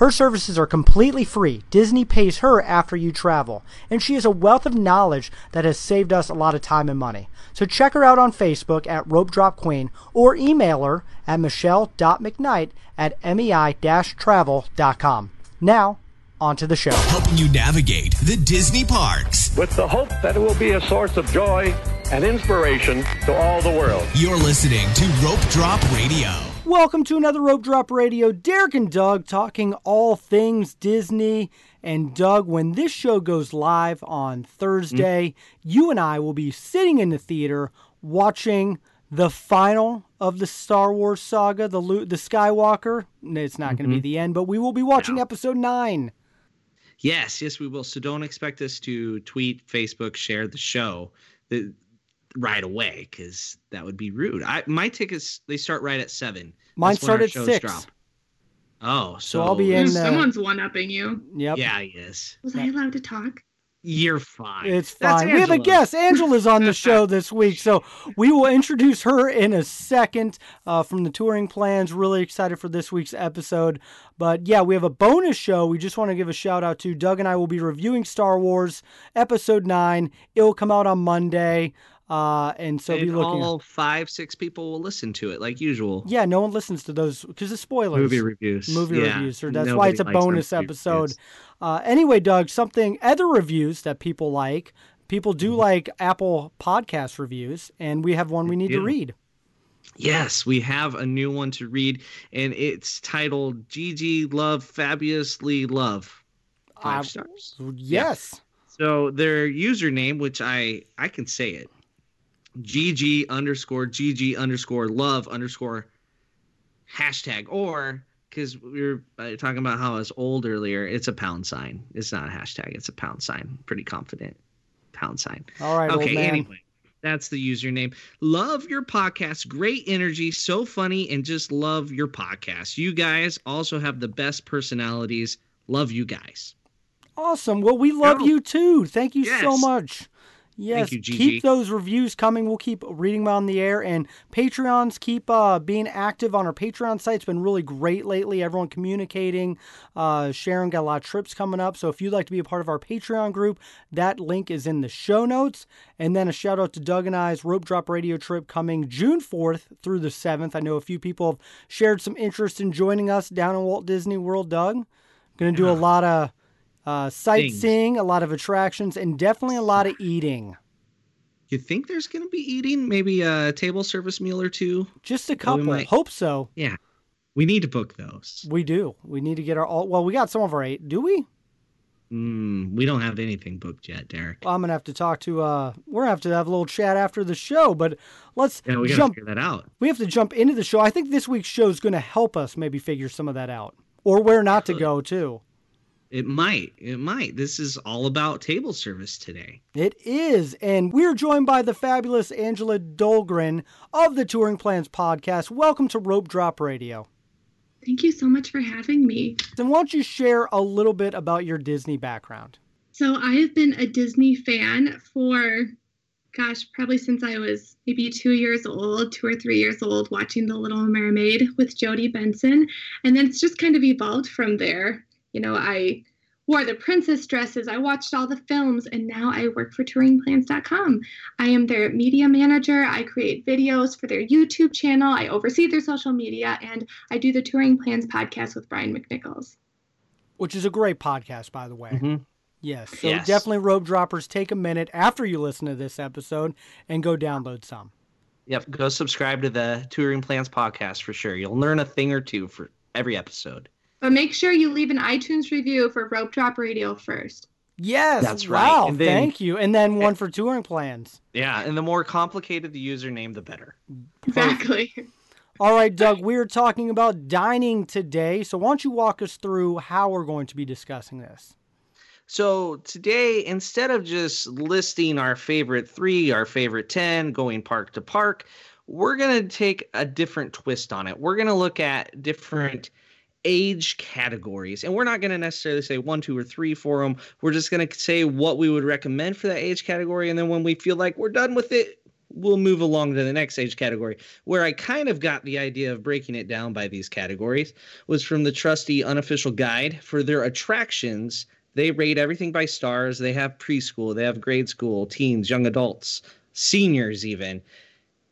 Her services are completely free. Disney pays her after you travel, and she has a wealth of knowledge that has saved us a lot of time and money. So check her out on Facebook at Rope Drop Queen or email her at michelle.mcknight at mei-travel.com. Now, on to the show. Helping you navigate the Disney parks. with the hope that it will be a source of joy and inspiration to all the world. You're listening to Rope Drop Radio. Welcome to another Rope Drop Radio. Derek and Doug talking all things Disney. And Doug, when this show goes live on Thursday, mm-hmm. you and I will be sitting in the theater watching the final of the Star Wars saga, the the Skywalker. It's not going to be mm-hmm. the end, but we will be watching episode 9. Yes, yes, we will. So don't expect us to tweet, Facebook, share the show the, right away because that would be rude. I my tickets they start right at seven. Mine That's when our start at shows 6. Oh, so, So I'll be in uh, Someone's one upping you. Yep. Yeah, yes. Was I allowed to talk? You're fine. It's That's fine. We have a Angela. guest. Angela's on the show this week, so we will introduce her in a second uh, from the touring plans. Really excited for this week's episode. But yeah, we have a bonus show. We just want to give a shout out to Doug and I will be reviewing Star Wars Episode 9. It will come out on Monday. Uh, and so be looking. all five, six people will listen to it like usual. Yeah, no one listens to those because it's spoilers. Movie reviews. movie Yeah, reviews. So that's why it's a bonus episode. Uh, anyway, Doug, something other reviews that people like. People do Mm-hmm. like Apple podcast reviews, and we have one we need to read. Yes, we have a new one to read, and it's titled "Gigi Love Fabulously Love." Five Uh, stars. Yes. So their username, which I I can say it, GG underscore GG underscore love underscore hashtag or because we were uh, talking about how it's old earlier, it's a pound sign. It's not a hashtag. It's a pound sign. Pretty confident. Pound sign. All right, okay. Anyway, that's the username. Love your podcast. Great energy. So funny and just love your podcast. You guys also have the best personalities. Love you guys. Awesome. Well, we love you too. Thank you so much. Yes, you, keep those reviews coming. We'll keep reading them on the air, and Patreons keep uh, being active on our Patreon site. It's been really great lately. Everyone communicating, uh, sharing. Got a lot of trips coming up. So if you'd like to be a part of our Patreon group, that link is in the show notes. And then a shout out to Doug and I's Rope Drop Radio trip coming June 4th through the 7th. I know a few people have shared some interest in joining us down in Walt Disney World. Doug, going to do a lot of uh, sightseeing, a lot of attractions, and definitely a lot of eating. You think there's going to be eating? Maybe a table service meal or two? Just a couple. might- Hope so. Yeah. We need to book those. We do. We need to get our all. Well, we got some of our eight. Do we? Mm, we don't have anything booked yet, Derek. I'm gonna have to talk to. uh We're gonna have to have a little chat after the show. But let's Yeah, we jump. figure that out. We have to jump into the show. I think this week's show is going to help us maybe figure some of that out, or where not to go too. It might. It might. This is all about table service today. It is. And we're joined by the fabulous Angela Dolgren of the Touring Plans podcast. Welcome to Rope Drop Radio. Thank you so much for having me. And why don't you share a little bit about your Disney background? So, I have been a Disney fan for, gosh, probably since I was maybe two years old, two or three years old, watching The Little Mermaid with Jodi Benson. And then it's just kind of evolved from there. You know, I wore the princess dresses, I watched all the films, and now I work for touringplans.com. I am their media manager. I create videos for their YouTube channel, I oversee their social media, and I do the Touring Plans podcast with Brian McNichols. Which is a great podcast, by the way. Mhm. Yes. So Yes. definitely, Rope Droppers, take a minute after you listen to this episode and go download some. Yep. Go subscribe to the Touring Plans podcast for sure. You'll learn a thing or two for every episode. But make sure you leave an iTunes review for Rope Drop Radio first. Yes. That's right. Wow. And then- thank you. And then one for touring plans. Yeah. And the more complicated the username, the better. Exactly. All right, Doug, we're talking about dining today. So why don't you walk us through how we're going to be discussing this? So today, instead of just listing our favorite three, our favorite 10, going park to park, we're going to take a different twist on it. We're going to look at different age categories and we're not going to necessarily say one two or three for them we're just going to say what we would recommend for that age category and then when we feel like we're done with it we'll move along to the next age category. Where i kind of got the idea of breaking it down by these categories was from the trusty unofficial guide. For their attractions they rate everything by stars. They have preschool they have grade school teens young adults seniors even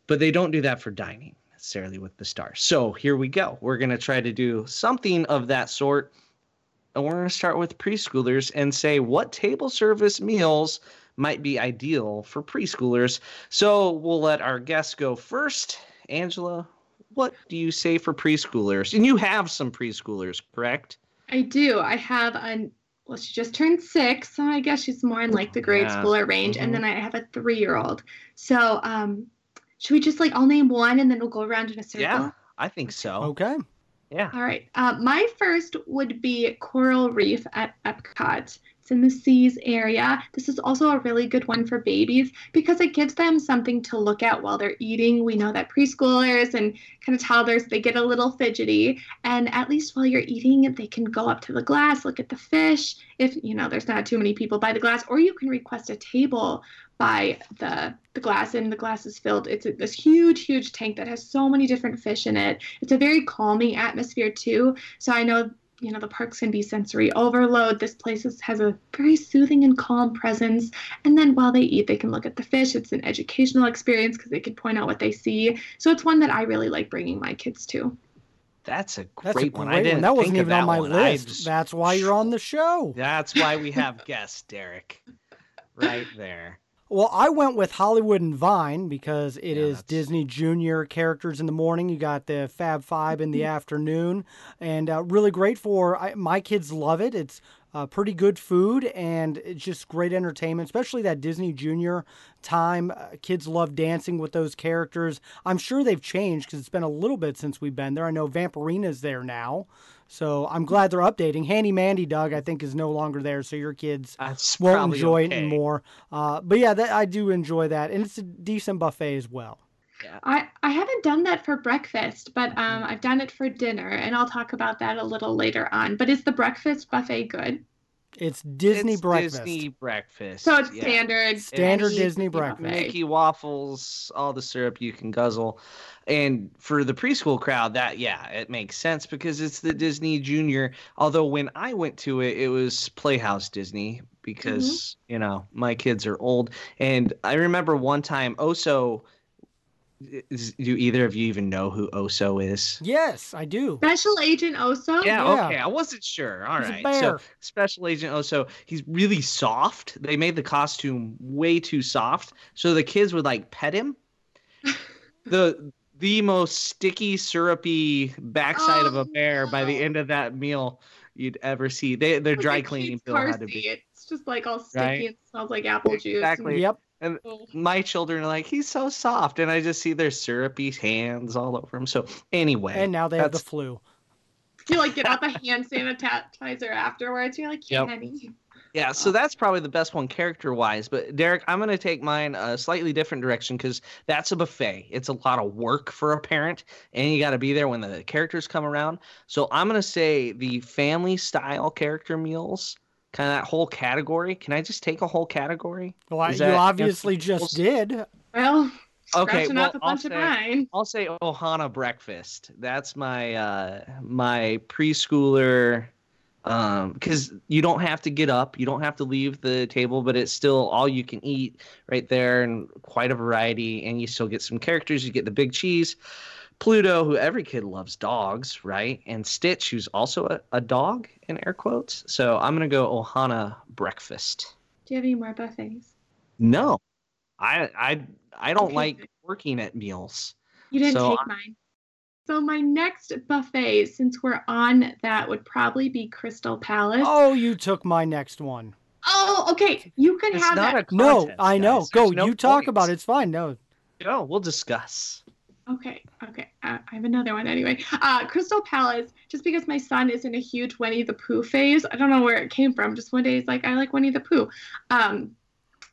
but they don't do that for dining necessarily with the stars. So here we go. We're going to try to do something of that sort. And we're going to start with preschoolers and say what table service meals might be ideal for preschoolers. So we'll let our guests go first. Angela, what do you say for preschoolers? And you have some preschoolers, correct? I do. I have a well, she just turned six, so I guess she's more in like the grade Yeah. schooler range. Mhm. And then I have a three year old. So um should we just like I'll name one and then we'll go around in a circle? Yeah, I think so. Okay. Yeah. All right. Uh, my first would be Coral Reef at Epcot. It's in the Seas area. This is also a really good one for babies because it gives them something to look at while they're eating. We know that preschoolers and kind of toddlers, they get a little fidgety. And at least while you're eating, they can go up to the glass, look at the fish, if, you know, there's not too many people by the glass, or you can request a table by the the glass and the glass is filled it's a, this huge huge tank that has so many different fish in it it's a very calming atmosphere too so i know you know the parks can be sensory overload this place is, has a very soothing and calm presence and then while they eat they can look at the fish it's an educational experience because they can point out what they see so it's one that i really like bringing my kids to That's a great, That's a great one. one. I didn't That wasn't think of even on my one. List. just- That's why you're on the show. That's why we have guests, Derek. Right there. Well, I went with Hollywood and Vine because it is Yeah, that's- Disney Junior characters in the morning. You got the Fab Five in the afternoon, and uh, really great for I, my kids. Love it. It's uh, pretty good food and it's just great entertainment, especially that Disney Junior time. Uh, kids love dancing with those characters. I'm sure they've changed because it's been a little bit since we've been there. I know Vampirina's there now. So I'm glad they're updating. Handy Manny Doug, I think, is no longer there, so your kids That's won't enjoy okay. it more. Uh, but yeah, that, I do enjoy that, and it's a decent buffet as well. I, I haven't done that for breakfast, but um, I've done it for dinner, and I'll talk about that a little later on. But is the breakfast buffet good? It's Disney It's breakfast. Disney breakfast. So it's yeah. standard. Standard any Disney breakfast. Mickey waffles, all the syrup you can guzzle. And for the preschool crowd, that yeah, it makes sense because it's the Disney Junior. Although when I went to it, it was Playhouse Disney because you know my kids are old. And I remember one time Oso. Is, do either of you even know who Oso is? Yes, I do. Special Agent Oso. Yeah, Yeah. okay. I wasn't sure. All He's a right. bear. So Special Agent Oso, he's really soft. They made the costume way too soft, so the kids would like pet him. the the most sticky, syrupy backside of Oh, a bear by the end of that meal you'd ever see. They their Like dry a cleaning kid's bill had to be. It's just like all sticky Right? and smells like apple juice. Exactly. Yep. And my children are like, he's so soft, and I just see their syrupy hands all over him. So anyway, And now they have the that's- flu. You like get out the hand sanitizer afterwards. You're like, Yep. Kenny. Yeah, so that's probably the best one character wise. But Derek, I'm going to take mine a slightly different direction because that's a buffet. It's a lot of work for a parent, and you got to be there when the characters come around. So I'm going to say the family style character meals, kind of that whole category. Can I just take a whole category? Well, I- Is you that- obviously just did. Well, Okay, scratching well, off a I'll bunch of say- mine. I'll say Ohana breakfast. That's my uh my preschooler um because you don't have to get up you don't have to leave the table but it's still all you can eat right there and quite a variety and you still get some characters you get the big cheese pluto who every kid loves dogs right and stitch who's also a, a dog in air quotes so i'm gonna go ohana breakfast Do you have any more buffets? no i i i don't Okay. like working at meals You didn't So take I- mine. So my next buffet, since we're on that, would probably be Crystal Palace. Oh, you took my next one. Oh, okay. You can have that. it's have not that. a No, contest, I know. guys. Go. No you talk about it. It's fine. No. No, We'll discuss. Okay, okay. Uh, I have another one anyway. Uh, Crystal Palace, just because my son is in a huge Winnie the Pooh phase. I don't know where it came from. Just one day he's like, I like Winnie the Pooh. Um,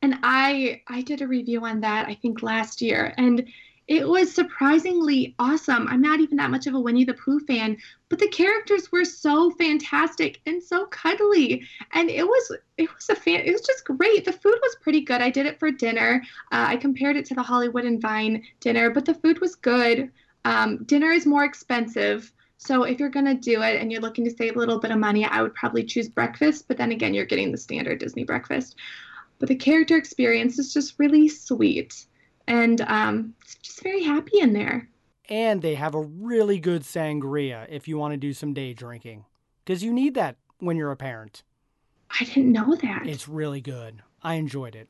and I I did a review on that I think last year, and it was surprisingly awesome. I'm not even that much of a Winnie the Pooh fan, but the characters were so fantastic and so cuddly, and it was it was a fan. It was just great. The food was pretty good. I did it for dinner. Uh, I compared it to the Hollywood and Vine dinner, but the food was good. Um, dinner is more expensive. So if you're going to do it and you're looking to save a little bit of money, I would probably choose breakfast. But then again, you're getting the standard Disney breakfast. But the character experience is just really sweet and um, just very happy in there. And they have a really good sangria if you want to do some day drinking, because you need that when you're a parent. I didn't know that. It's really good. I enjoyed it.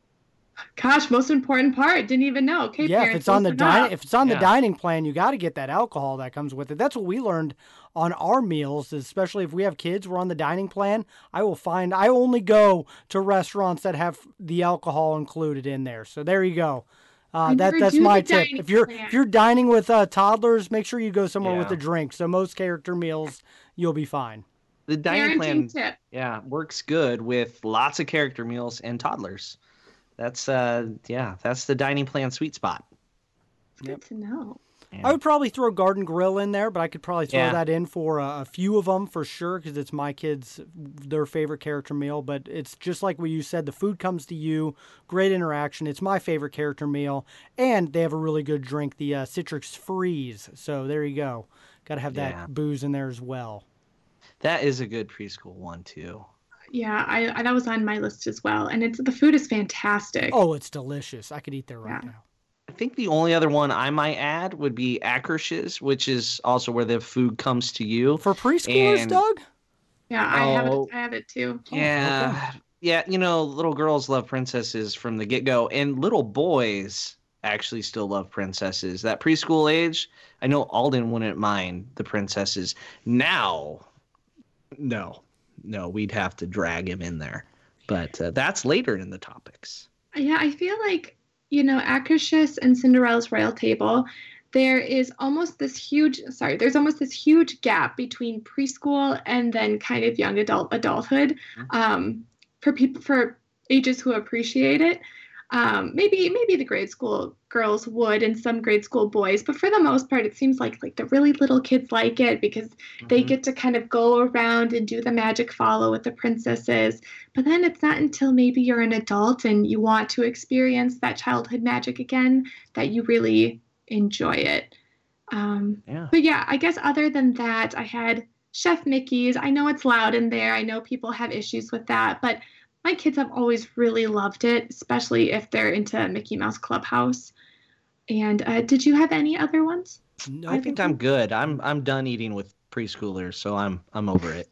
Gosh, most important part. Didn't even know. Okay, yeah, if it's on the listen dining if it's on the dining plan, you got to get that alcohol that comes with it. That's what we learned on our meals, especially if we have kids. We're on the dining plan. I will find I only go to restaurants that have the alcohol included in there. So there you go. Uh, that that's my tip. If you're plan. if you're dining with uh, toddlers, make sure you go somewhere with a drink. So most character meals, you'll be fine. The dining Parenting plan, tip. yeah, works good with lots of character meals and toddlers. That's uh, yeah, that's the dining plan sweet spot. It's Good to know. I would probably throw Garden Grill in there, but I could probably throw Yeah. that in for a, a few of them for sure because it's my kids' their favorite character meal. But it's just like what you said: the food comes to you, great interaction. It's my favorite character meal, and they have a really good drink, the uh, Citrix Freeze. So there you go. Got to have that Yeah. booze in there as well. That is a good preschool one too. Yeah, I, I that was on my list as well, and it's the food is fantastic. Oh, it's delicious. I could eat there right Yeah. now. I think the only other one I might add would be Akershus, which is also where the food comes to you. For preschoolers, And- Doug. yeah, I have Oh. it. I have it too. Yeah. Yeah, you know, little girls love princesses from the get go, and little boys actually still love princesses. That preschool age, I know Alden wouldn't mind the princesses. Now, no, no, we'd have to drag him in there. But uh, that's later in the topics. Yeah, I feel like, you know, Akershus and Cinderella's Royal Table, there is almost this huge, sorry, there's almost this huge gap between preschool and then kind of young adult adulthood um, for people, for ages who appreciate it. Um, maybe maybe the grade school girls would and some grade school boys, but for the most part, it seems like like the really little kids like it because they Mhm. get to kind of go around and do the magic follow with the princesses. But then it's not until maybe you're an adult and you want to experience that childhood magic again that you really enjoy it. Um, Yeah. but yeah, I guess other than that, I had Chef Mickey's. I know it's loud in there. I know people have issues with that, but my kids have always really loved it, especially if they're into Mickey Mouse Clubhouse. And uh, did you have any other ones? No, I think I'm good. I'm I'm done eating with preschoolers, so I'm I'm over it.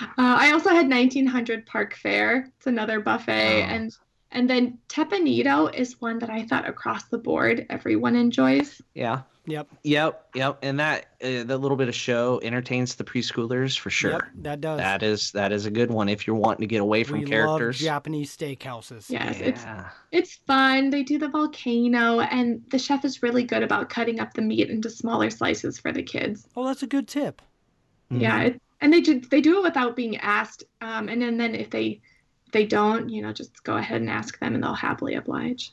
Uh, I also had 1900 Park Fair. It's another buffet, Oh. and and then Teppan Edo is one that I thought across the board everyone enjoys. Yeah. Yep. Yep. Yep. And that uh, that little bit of show entertains the preschoolers for sure. Yep, that does. That is that is a good one if you're wanting to get away from we characters. love Japanese steakhouses. Yes, it's Yeah. it's fun. They do the volcano, and the chef is really good about cutting up the meat into smaller slices for the kids. Oh, that's a good tip. Yeah, Mhm. it, and they do they do it without being asked. Um, and then then if they they don't, you know, just go ahead and ask them, and they'll happily oblige.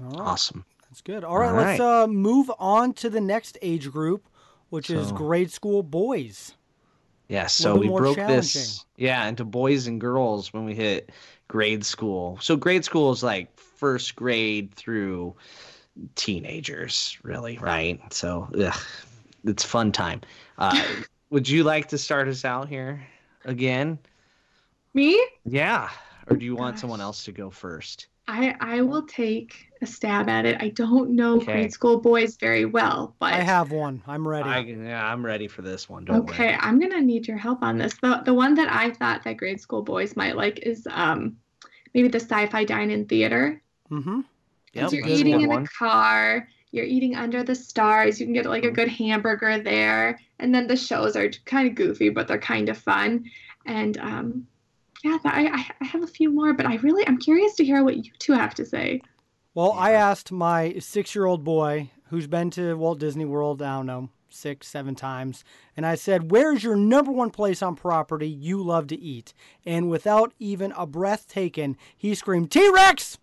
All right. Awesome. That's good. All right, All let's uh, move on to the next age group, which is grade school boys. Yeah, so we broke this yeah into boys and girls when we hit grade school. So grade school is like first grade through teenagers, really, right? So ugh, it's fun time. Uh, would you like to start us out here again? Me, Yeah, or do you want Gosh. someone else to go first? I I will take a stab at it. I don't know Okay. grade school boys very well, but I have one. I'm ready. I, yeah, I'm ready for this one. Don't Okay, I'm gonna need your help on this. The the one that I thought that grade school boys might like is um maybe the sci-fi dine-in theater. mm-hmm. Yep, 'Cause you're that's a eating in one. a car, you're eating under the stars. You can get like a good hamburger there, and then the shows are kind of goofy, but they're kind of fun. And um, yeah, I I- have a few more, but I really I'm curious to hear what you two have to say. Well, I asked my six-year-old boy who's been to Walt Disney World. I don't know six, seven times, and I said, "Where's your number one place on property you love to eat?" And without even a breath taken, he screamed, "T-Rex."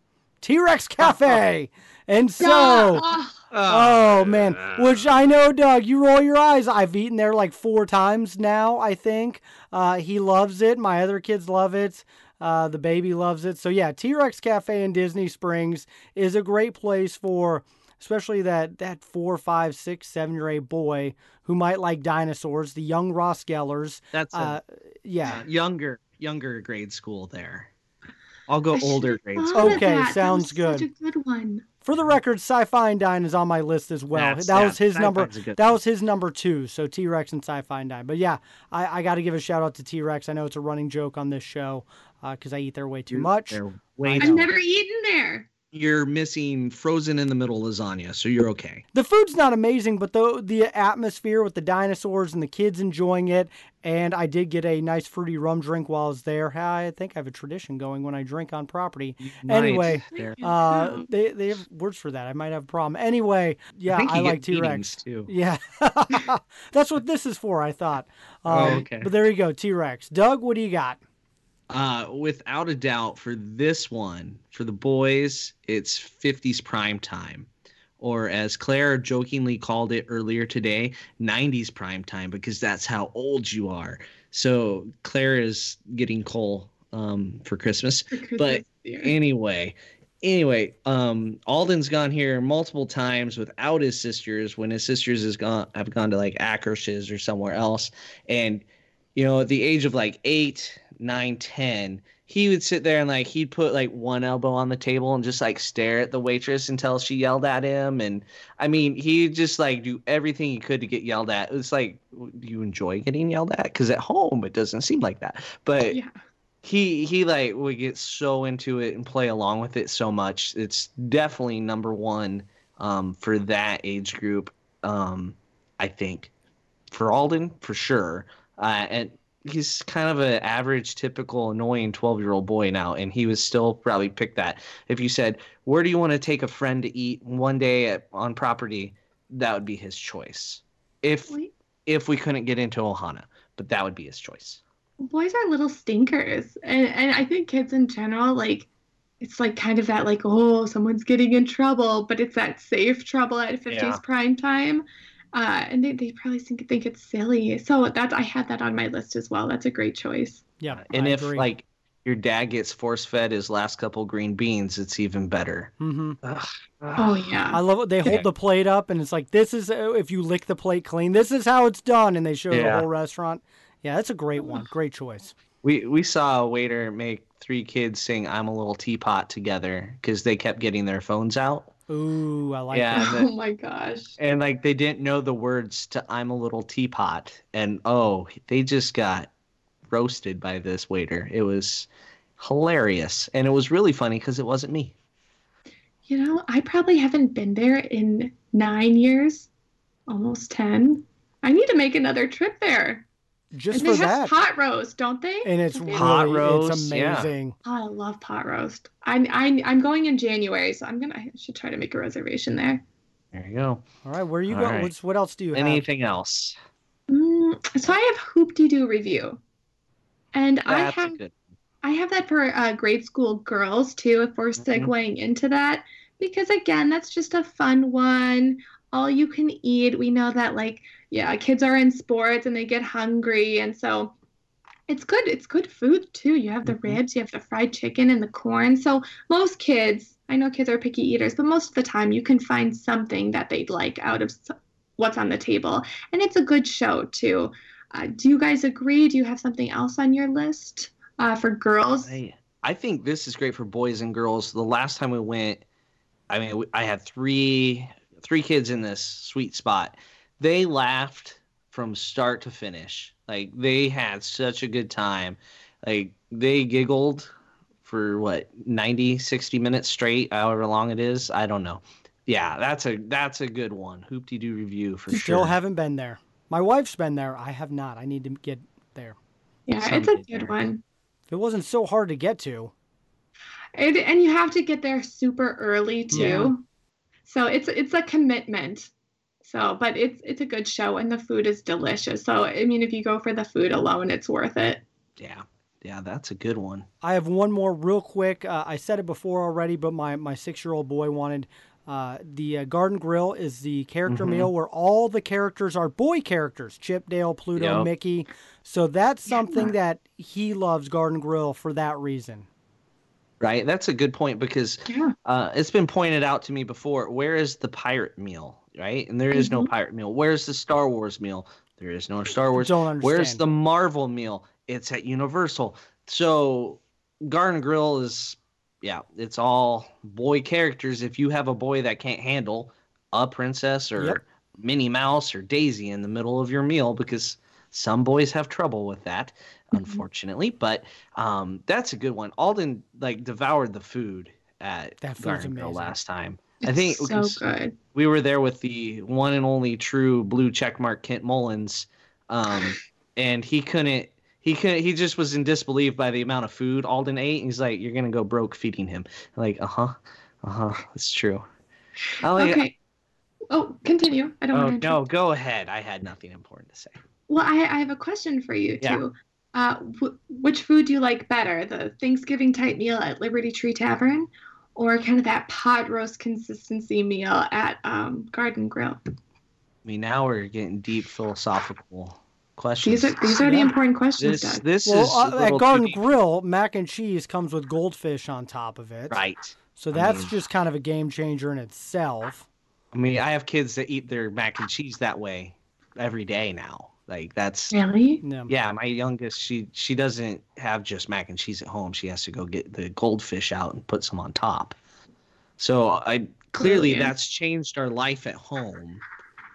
T Rex Cafe. And so, oh, oh man, which I know, Doug, you roll your eyes. I've eaten there like four times now, I think. Uh, he loves it. My other kids love it. Uh, the baby loves it. So, yeah, T Rex Cafe in Disney Springs is a great place for. Especially that that four, five, six, seven year old boy who might like dinosaurs, the young Ross Gellers. That's a Uh, yeah, younger younger grade school there. I'll go I older grade thought school. of Okay, that. That sounds was good. Such a good one. For the record, Sci-Fi Dine-In is on my list as well. That's- that was his number. Sci-Fi's a good That was his number two. So T Rex and Sci-Fi Dine-In. But yeah, I, I got to give a shout out to T Rex. I know it's a running joke on this show uh, because I eat there way too much. They're way I I've never eaten there. You're missing frozen in the middle lasagna, so you're okay. The food's not amazing, but the the atmosphere with the dinosaurs and the kids enjoying it, and I did get a nice fruity rum drink while I was there. I think I have a tradition going when I drink on property. Anyway, Might there. Uh, they they have words for that. I might have a problem. Anyway, yeah, I think you like T Rex. too. Yeah, that's what this is for. I thought. Um, Oh, okay. But there you go, T Rex. Doug, what do you got? Uh, without a doubt, for this one, for the boys, it's 50s prime time. Or as Claire jokingly called it earlier today, 90s prime time, because that's how old you are. So Claire is getting coal um, for Christmas. For Christmas But year. anyway anyway um alden's gone here multiple times without his sisters when his sisters has gone have gone to like Akershus or somewhere else and you know at the age of like eight nine ten he would sit there and like he'd put like one elbow on the table and just like stare at the waitress until she yelled at him. And i mean he'd just like do everything he could to get yelled at. It's like do you enjoy getting yelled at? Because at home it doesn't seem like that. But yeah. he he like would get so into it and play along with it so much. It's definitely number one um for that age group um i think. For alden for sure. Uh and he's kind of an average typical annoying 12 year old boy now and he was still probably pick that. If you said where do you want to take a friend to eat one day at, on property? That would be his choice. If Boy- if we couldn't get into ohana but that would be his choice. Boys are little stinkers and and i think kids in general like it's like kind of that like oh someone's getting in trouble but it's that safe trouble at 50s Yeah. prime time uh, and they, they probably think, think it's silly so that's i had that on my list as well that's a great choice Yeah, and I if agree. like your dad gets force fed his last couple green beans, it's even better. hmm oh yeah I love it. They hold the plate up and it's like, this is uh, if you lick the plate clean, this is how it's done, and they show the whole restaurant. Yeah, that's a great one. Great choice. We we saw a waiter make three kids sing "I'm a Little Teapot" together because they kept getting their phones out, Ooh, I like Yeah. that. oh my gosh and like they didn't know the words to "I'm a Little Teapot," and oh, they just got roasted by this waiter. It was hilarious, and it was really funny because it wasn't me. you know i probably haven't been there in nine years almost ten i need to make another trip there Just and for they have that. pot roast don't they and it's Don't they? really, Pot it's roast, yeah. amazing. Oh, I love pot roast. I, I, I'm going in January, so I'm gonna. I should try to make a reservation there. There you go. All right, where are you All go? right. What's, what else do you have? Anything else? Mm, so I have Hoop-Dee-Doo Revue, and I That's a have good. I have that for uh, grade school girls too. If we're Mhm. segueing into that, because again, that's just a fun one. All you can eat. We know that like yeah, kids are in sports and they get hungry, and so it's good. It's good food too. You have the Mhm. ribs, you have the fried chicken and the corn. So most kids, I know kids are picky eaters, but most of the time you can find something that they'd like out of what's on the table, and it's a good show too. Uh, do you guys agree? Do you have something else on your list uh, for girls? I, I think this is great for boys and girls. The last time we went, I mean, I had three three kids in this sweet spot. They laughed from start to finish. Like they had such a good time. Like they giggled for what 90 60 minutes straight, however long it is. I don't know. Yeah, that's a that's a good one. Hoop-Dee-Doo Revue for Still sure. haven't been there. My wife's been there. I have not. I need to get there. Yeah, it's a good there. one. If it wasn't so hard to get to. And, and you have to get there super early too. Yeah. So it's it's a commitment. So, but it's it's a good show and the food is delicious. So, I mean, if you go for the food alone, it's worth it. yeah. Yeah, that's a good one. I have one more real quick. Uh, I said it before already, but my, my six year old boy wanted uh, the uh, Garden Grill is the character Mhm. meal where all the characters are boy characters Chip, Dale, Pluto, Yep. Mickey. So that's something that he loves Garden Grill for that reason. Right, that's a good point because Yeah. uh, it's been pointed out to me before. Where is the pirate meal? Right, and there is no Mhm. pirate meal. Where's the Star Wars meal? There is no Star Wars. Don't understand. Where's the Marvel meal? It's at Universal. So Garden Grill is yeah, it's all boy characters. If you have a boy that can't handle a princess or Yep. Minnie Mouse or Daisy in the middle of your meal, because some boys have trouble with that, unfortunately. But um, that's a good one. Alden like devoured the food at That food's Garden Grill last time. It's I think so good. we were there with the one and only true blue checkmark Kent Mullins, um, and he couldn't. He couldn't. He just was in disbelief by the amount of food Alden ate. He's like, "You're gonna go broke feeding him." I'm like, uh huh, uh huh. That's true. Like, Okay. Oh, continue. I don't Oh want to. no, go ahead. I had nothing important to say. Well, I, I have a question for you Yeah. Too. Uh, wh- which food do you like better, the Thanksgiving type meal at Liberty Tree Tavern, or kind of that pot roast consistency meal at um, Garden Grill? I mean, now we're getting deep philosophical questions. These are these are the important questions, this Doug. this Well, is uh, at Garden deep. Grill, mac and cheese comes with goldfish on top of it. right? So I that's mean- just kind of a game changer in itself. I mean, I have kids that eat their mac and cheese that way every day now. Like that's Really? Yeah. Yeah, my youngest, she she doesn't have just mac and cheese at home. She has to go get the goldfish out and put some on top. So I clearly Brilliant. that's changed our life at home.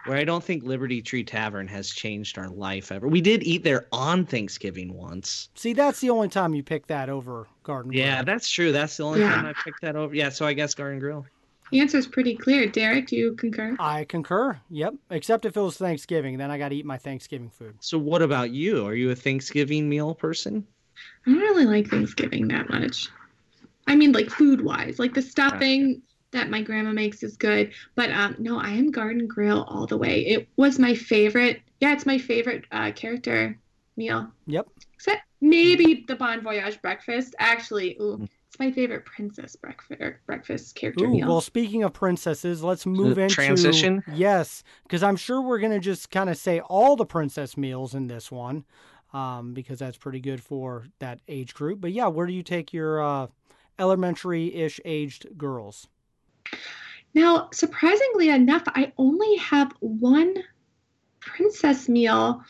Where I don't think Liberty Tree Tavern has changed our life ever. We did eat there on Thanksgiving once. See, that's the only time you pick that over Garden Grill. Yeah, that's true. That's the only Yeah. time I picked that over. Yeah, so I guess Garden Grill. The answer is pretty clear. Derek, do you concur? I concur. Yep. Except if it was Thanksgiving, then I got to eat my Thanksgiving food. So what about you? Are you a Thanksgiving meal person? I don't really like Thanksgiving that much. I mean, like food wise, like the stuffing that my grandma makes is good. But um, no, I am Garden Grill all the way. It was my favorite. Yeah, it's my favorite uh, character meal. Yep. Except maybe the Bon Voyage breakfast. Actually, ooh, it's my favorite princess breakfast breakfast character Ooh, meal. well, speaking of princesses, let's move into transition? Yes, because I'm sure we're gonna just kind of say all the princess meals in this one, um, because that's pretty good for that age group. But yeah, where do you take your uh, elementary-ish aged girls? Now, surprisingly enough, I only have one princess meal,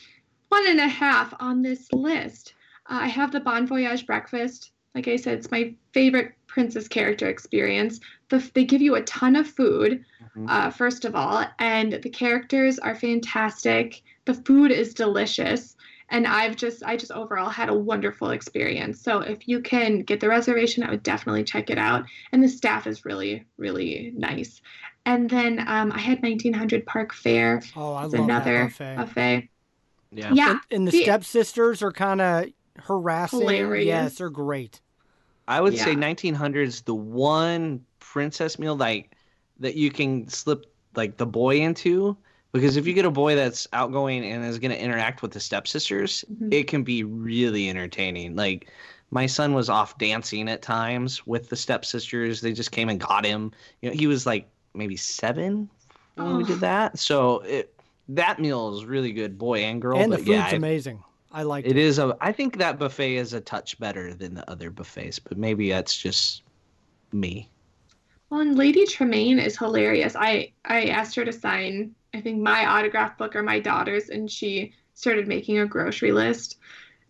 one and a half on this list. Uh, I have the Bon Voyage breakfast. Like I said, it's my favorite princess character experience. The, they give you a ton of food, Mhm. uh, first of all, and the characters are fantastic. The food is delicious, and I've just, I just overall had a wonderful experience. So if you can get the reservation, I would definitely check it out. And the staff is really, really nice. And then um, I had 1900 Park Fair. Oh, I love another that buffet. buffet. Yeah. Yeah, And, and the the- stepsisters are kind of harassing. Hilarious. Yes, they're great. I would say Yeah. 1900's the one princess meal like that you can slip like the boy into because if you get a boy that's outgoing and is going to interact with the stepsisters, Mhm. it can be really entertaining. Like my son was off dancing at times with the stepsisters. They just came and got him. You know, he was like maybe 7 when we Oh. did that. So it that meal is really good, boy and girl. and the food's yeah, I- amazing. I like it. it is a. I think that buffet is a touch better than the other buffets, but maybe that's just me. Well, and Lady Tremaine is hilarious. I I asked her to sign, I think my autograph book or my daughter's, and she started making a grocery list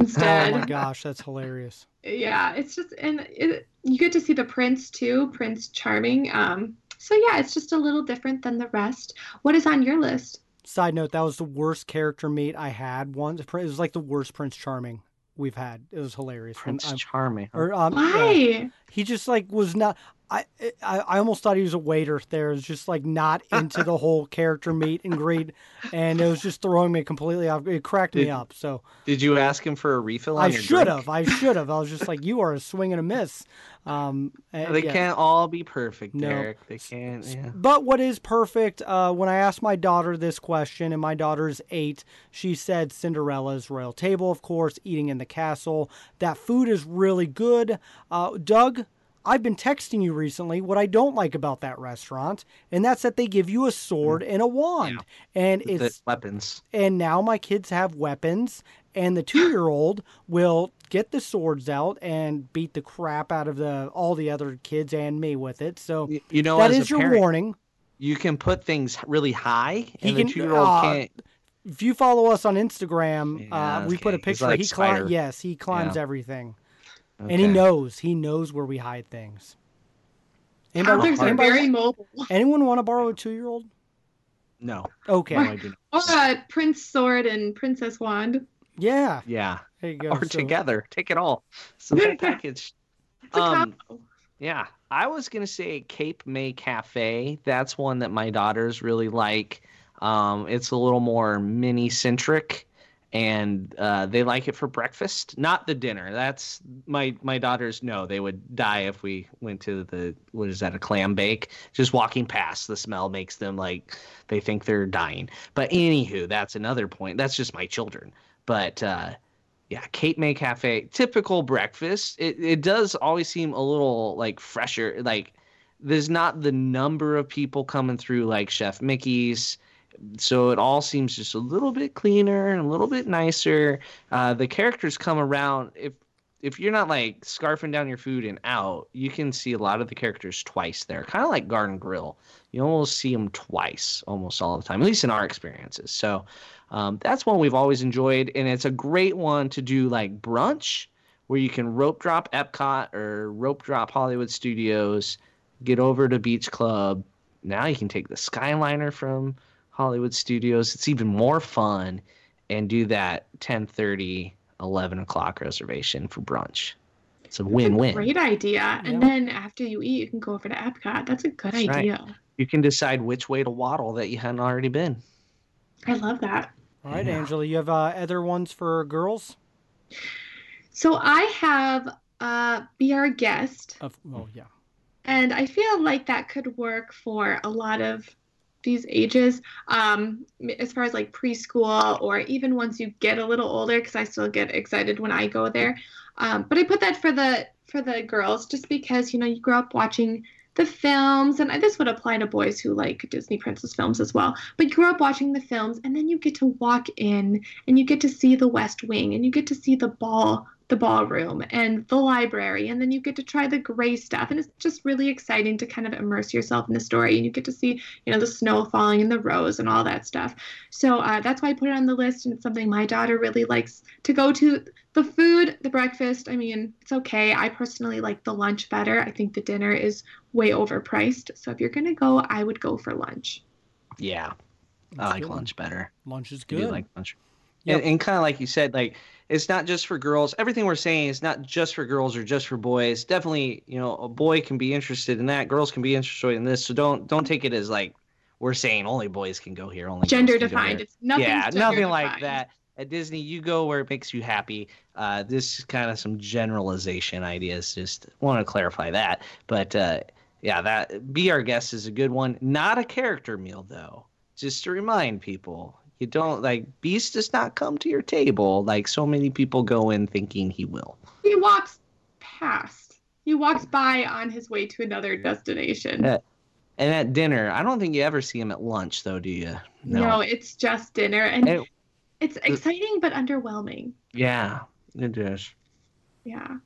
instead. Oh my gosh, that's hilarious. yeah, it's just and it, you get to see the prince too, Prince Charming. Um, so yeah, it's just a little different than the rest. What is on your list? Side note: that was the worst character meet I had once. It was like the worst Prince Charming we've had. It was hilarious. Prince I'm- Charming. or um, yeah. Why? he just like was not. I, I I almost thought he was a waiter there. It was just like not into the whole character meet and greet, and it was just throwing me completely off. It cracked me up. So Did you ask him for a refill? On I should drink? have. I should have. I was just like, you are a swing and a miss. Um, and They yeah. can't all be perfect, No. Derek. They can't. Yeah. But what is perfect? Uh, when I asked my daughter this question, and my daughter's eight, she said Cinderella's royal table, of course, eating in the castle. That food is really good. Uh, Doug, I've been texting you recently what I don't like about that restaurant, and that's that they give you a sword and a wand, and The it's weapons. and now my kids have weapons and the two-year-old will get the swords out and beat the crap out of the all the other kids and me with it. So You know, that is your parent, warning. you can put things really high, He and can- the two-year-old uh, can't. if you follow us on instagram Yeah, uh, we put a picture like he climbs yes he climbs Yeah. everything and he knows he knows where we hide things Toddlers are anybody- very mobile. anyone want to borrow a two-year-old No. okay No, I. Or a Prince Sword and Princess Wand. yeah Yeah. there you go Or So- together. Take it all. It's the whole package. It's a Um, combo. Yeah, I was gonna say Cape May Cafe. That's one that my daughters really like. Um, it's a little more Minnie centric, and uh, they like it for breakfast, not the dinner. That's my my daughters know they would die if we went to the what is that a clam bake? Just walking past, the smell makes them like they think they're dying. But anywho, that's another point. That's just my children. But uh, yeah, Cape May Cafe, typical breakfast. It it does always seem a little like fresher. Like there's not the number of people coming through like Chef Mickey's. So it all seems just a little bit cleaner and a little bit nicer. Uh, the characters come around. If if you're not like scarfing down your food and out, you can see a lot of the characters twice there. Kind of like Garden Grill. You almost see them twice almost all the time, at least in our experiences. So um, that's one we've always enjoyed, and it's a great one to do like brunch, where you can rope drop Epcot or rope drop Hollywood Studios, get over to Beach Club. Now you can take the Skyliner from Hollywood Studios. It's even more fun, and do that 10:30, 11 o'clock reservation for brunch. It's a That's a win-win. great idea. Yeah. And then after you eat, you can go over to Epcot. That's a good That's right. idea. You can decide which way to waddle that you hadn't already been. I love that. all right Yeah. angela you have uh, other ones for girls So I have uh, Be Our Guest. of oh yeah And I feel like that could work for a lot of these ages, um, as far as like preschool or even once you get a little older, because I still get excited when I go there. Um, but I put that for the for the girls just because you know you grow up watching the films, and this would apply to boys who like Disney princess films as well. But you grow up watching the films, and then you get to walk in and you get to see the West Wing, and you get to see the ball the ballroom and the library and then you get to try the gray stuff and it's just really exciting to kind of immerse yourself in the story and you get to see you know the snow falling in the rose and all that stuff so uh, that's why i put it on the list and it's something my daughter really likes to go to the food the breakfast i mean it's okay i personally like the lunch better i think the dinner is way overpriced so if you're going to go i would go for lunch Yeah, I like good. lunch better. lunch is I good do like lunch. Yep. And, and kind of like you said, like it's not just for girls. Everything we're saying is not just for girls or just for boys. Definitely, you know, a boy can be interested in that. Girls can be interested in this. So don't don't take it as like we're saying only boys can go here. Only gender defined it's nothing yeah, nothing like that. At Disney, you go where it makes you happy. Uh, this is kind of some generalization ideas. Just want to clarify that. But uh, yeah, that be our guest is a good one. Not a character meal though. Just to remind people, you don't like Beast does not come to your table like so many people go in thinking he will. he walks past he walks by on his way to another destination. And at dinner, I don't think you ever see him at lunch though, do you? no. it's just dinner and And- it's exciting but underwhelming Yeah, it is. yeah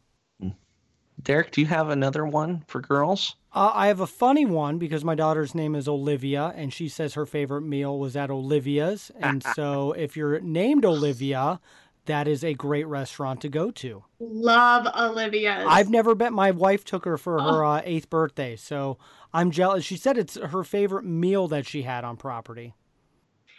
Derek, do you have another one for girls? Uh, I have a funny one because my daughter's name is Olivia, and she says her favorite meal was at Olivia's. And so, if you're named Olivia, that is a great restaurant to go to. love olivia's I've never been. My wife took her for her uh, eighth birthday, so I'm jealous. She said it's her favorite meal that she had on property.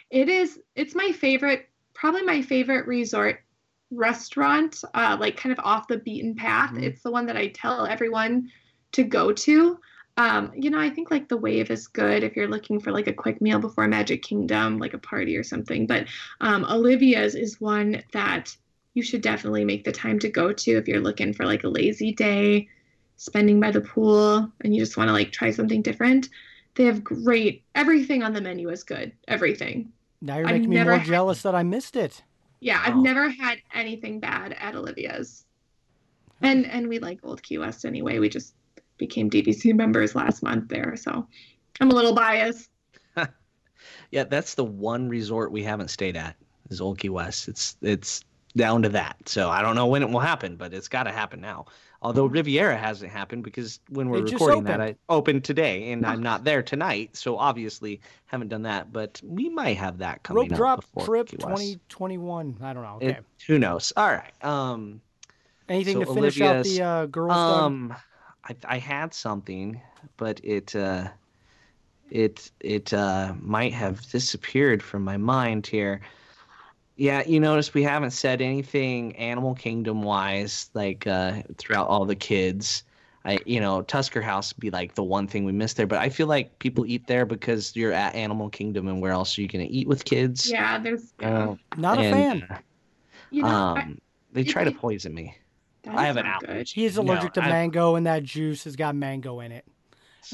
It is. It's my favorite. Probably my favorite resort restaurant. Uh, like kind of off the beaten path. Mhm. It's the one that I tell everyone to go to. Um, you know, I think like the Wave is good if you're looking for like a quick meal before Magic Kingdom, like a party or something. But um, Olivia's is one that you should definitely make the time to go to if you're looking for like a lazy day, spending by the pool, and you just want to like try something different. They have great everything on the menu is good. Everything. Now you're I've making me more had- jealous that I missed it. Yeah, I've Oh. never had anything bad at Olivia's. And and we like Old Key West anyway. We just became DVC members last month there, so I'm a little biased. Yeah, that's the one resort we haven't stayed at is Old Key West. It's it's down to that. So I don't know when it will happen, but it's got to happen now. Although Riviera hasn't happened because when we're It recording that, I opened. today and I'm not there tonight, so obviously haven't done that. But we might have that coming Rope up drop trip 2021. I don't know. Okay. It- who knows? All right. Um. Anything so to finish out the uh, girls? Um, I I had something, but it uh, it it uh might have disappeared from my mind here. Yeah, you notice we haven't said anything Animal Kingdom wise, like uh, throughout all the kids. I, you know, Tusker House would be like the one thing we missed there, but I feel like people eat there because you're at Animal Kingdom, and where else are you gonna eat with kids? Yeah, there's. Uh, Not a fan. you know I- Um, they it- try to poison me. I have an not good. allergy. He is No, allergic to I- mango, and that juice has got mango in it.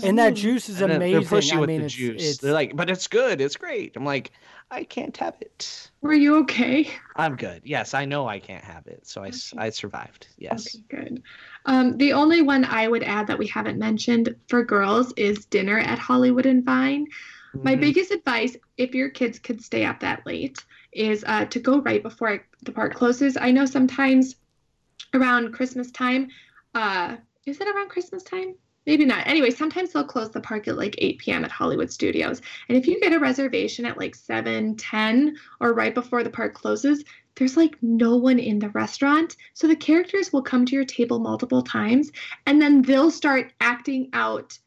And that juice is And amazing. They're pushy I with mean, the it's, juice. it's They're like, but it's good. It's great. I'm like, I can't have it. Were you okay? I'm good. Yes, I know I can't have it. So I, s- Okay. I survived. Yes. Okay, good. Um, the only one I would add that we haven't mentioned for girls is dinner at Hollywood and Vine. My Mhm. biggest advice, if your kids could stay up that late, is uh, to go right before the park closes. I know sometimes around Christmas time, uh, is it around Christmas time? Maybe not. Anyway, sometimes they'll close the park at like 8 p.m. at Hollywood Studios. And if you get a reservation at like 7, 10, or right before the park closes, there's like no one in the restaurant. So the characters will come to your table multiple times and then they'll start acting out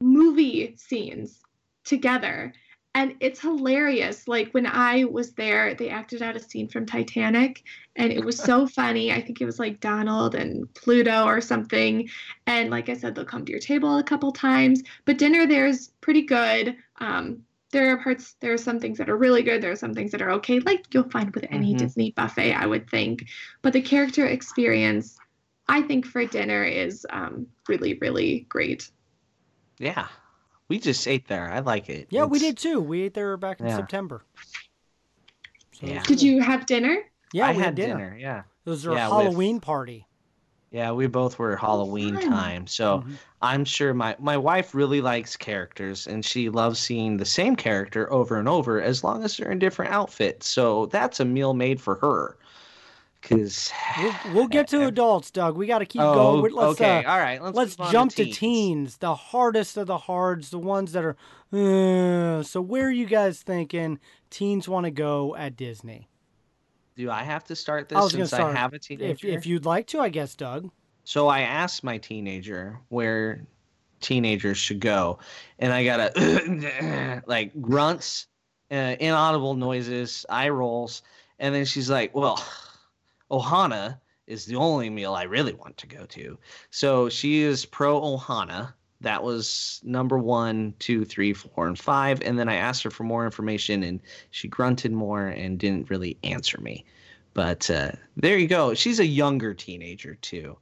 movie scenes together. And it's hilarious. Like when I was there, they acted out a scene from Titanic and it was so funny. I think it was like Donald and Pluto or something. And like I said, they'll come to your table a couple times. But dinner there's pretty good. Um, there are parts, there are some things that are really good. There are some things that are okay, like you'll find with any Mhm. Disney buffet, I would think. But the character experience, I think for dinner is um, really, really great. Yeah. We just ate there. I like it. yeah, we did too. We ate there back in Yeah. September. So Yeah. Did you have dinner? Yeah, I we had had dinner. dinner. Yeah. It was our Yeah, with- Halloween party. Yeah, we both were Halloween fun. time. So Mhm. I'm sure my my wife really likes characters and she loves seeing the same character over and over as long as they're in different outfits. So that's a meal made for her. Cuz We'll, we'll get to adults, Doug. We got to keep Oh, going. Let's, okay. uh, All right. Let's let's jump to teens. teens. the hardest of the hards, the ones that are. Uh, so where are you guys thinking teens want to go at Disney? Do I have to start this gonna since start. I have a teenager? If if you'd like to, I guess, Doug. So I asked my teenager where teenagers should go, and I got a like grunts, uh, inaudible noises, eye rolls, and then she's like, "Well, Ohana is the only meal I really want to go to." So she is pro Ohana. That was number one, two, three, four, and five. And then I asked her for more information, and she grunted more and didn't really answer me. But uh, there you go. She's a younger teenager too.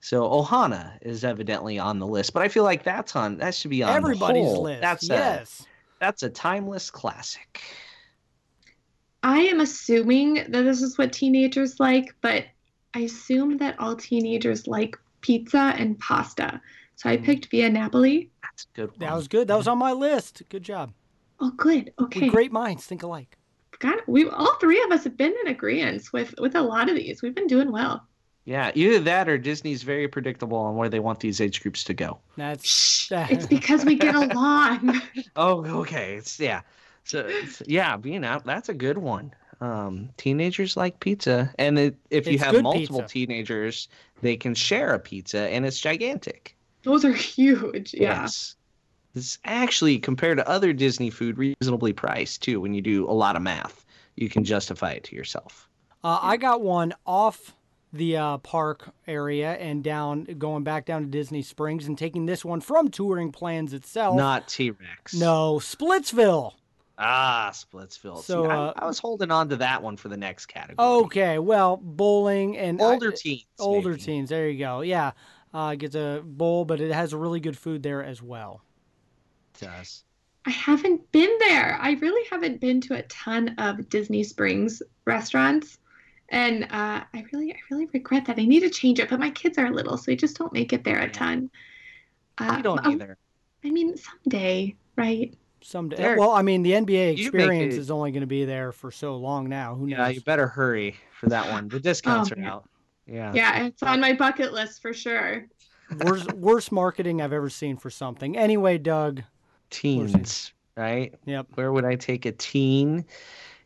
So Ohana is evidently on the list, but I feel like that's on that should be on Everybody's list. That's yes. a that's a timeless classic. I am assuming that this is what teenagers like, but I assume that all teenagers like pizza and pasta. So I Mm. picked Via Napoli. That's a good. One. That was good. That was on my list. Good job. Oh, good. We Okay. great minds think alike. God, we all three of us have been in agreement with with a lot of these. We've been doing well. Yeah, either that or Disney's very predictable on where they want these age groups to go. That's It's because we get along. Oh, okay. It's yeah. So it's, yeah, being out that's a good one. Um, teenagers like pizza, and it, if you have multiple pizza. teenagers, they can share a pizza, and it's gigantic. Those are huge. Yeah. Yes. It's actually compared to other Disney food reasonably priced too. When you do a lot of math, you can justify it to yourself. Uh, I got one off the uh, park area and down, going back down to Disney Springs and taking this one from Touring Plans itself. Not T Rex. no, Splitsville. Ah, Splitsville. So, See, I- uh, I, was holding on to that one for the next category. Okay, well, bowling and older I- teens. older maybe. teens. There you go. Yeah, uh, gets a bowl, but it has really good food there as well. Does. I haven't been there. I really haven't been to a ton of Disney Springs restaurants. And uh, I really, I really regret that. I need to change it, but my kids are little, so they just don't make it there a ton. Uh, I don't um, either. I mean, someday, right? Someday. There- well, I mean, the NBA experience it- is only going to be there for so long now. Who knows? Yeah, you better hurry for that one. The discounts Oh, are yeah. out. Yeah. Yeah, it's on my bucket list for sure. worst, worst marketing I've ever seen for something. Anyway, Doug. Teens, right? Yep. Where would I take a teen?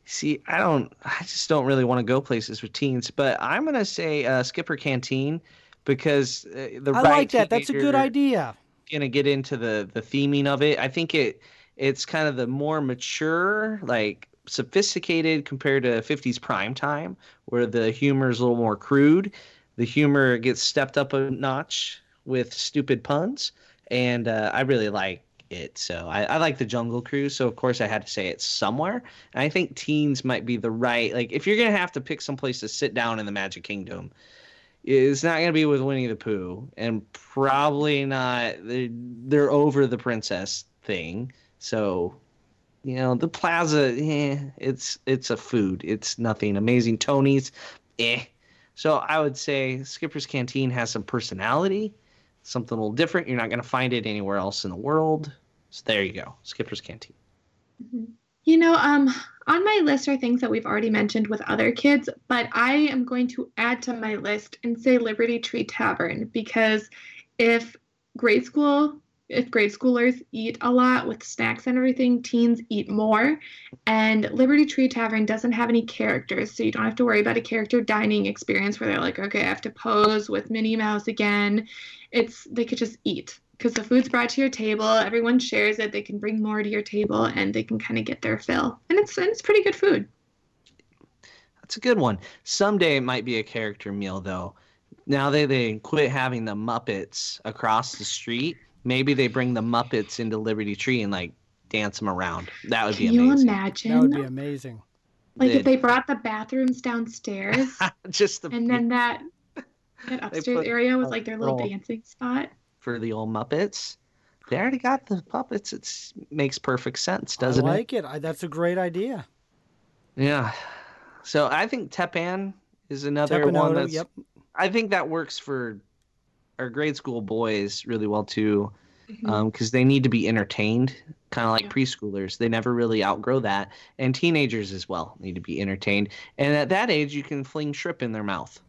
See, I don't. I just don't really want to go places with teens. But I'm gonna say uh, Skipper Canteen because uh, the I right like that. That's a good teenager idea. Gonna get into the the theming of it. I think it it's kind of the more mature, like sophisticated compared to 50s prime time, where the humor is a little more crude. The humor gets stepped up a notch with stupid puns, and uh, I really like it. So I, I like the Jungle Cruise. So of course I had to say it somewhere. And I think teens might be the right like if you're gonna have to pick some place to sit down in the Magic Kingdom. It's not gonna be with Winnie the Pooh, and probably not. They're, they're over the princess thing, so you know the plaza. Eh, it's it's a food. It's nothing amazing. Tony's, eh. So I would say Skipper's Canteen has some personality, something a little different. You're not going to find it anywhere else in the world. So there you go, Skipper's Canteen. You know, um, on my list are things that we've already mentioned with other kids, but I am going to add to my list and say Liberty Tree Tavern because if grade school, if grade schoolers eat a lot with snacks and everything, teens eat more. And Liberty Tree Tavern doesn't have any characters, so you don't have to worry about a character dining experience where they're like, okay, I have to pose with Minnie Mouse again. It's they could just eat because the food's brought to your table, everyone shares it, they can bring more to your table, and they can kind of get their fill. And it's and it's pretty good food. That's a good one. Someday it might be a character meal though. Now that they quit having the Muppets across the street, maybe they bring the Muppets into Liberty Tree and like dance them around. That would be amazing. Can you imagine? That would be amazing. like The- if they brought the bathrooms downstairs, Just the and then that that upstairs area was like their little dancing spot. for the old Muppets. They already got the puppets. It makes perfect sense, doesn't it? I it? like it. I, that's a great idea. Yeah. So I think Teppan is another one that's. yep. I think that works for our grade school boys really well too, because they need to be entertained, kind of like Yeah. preschoolers. They never really outgrow that, and teenagers as well need to be entertained. And at that age, you can fling shrimp in their mouth.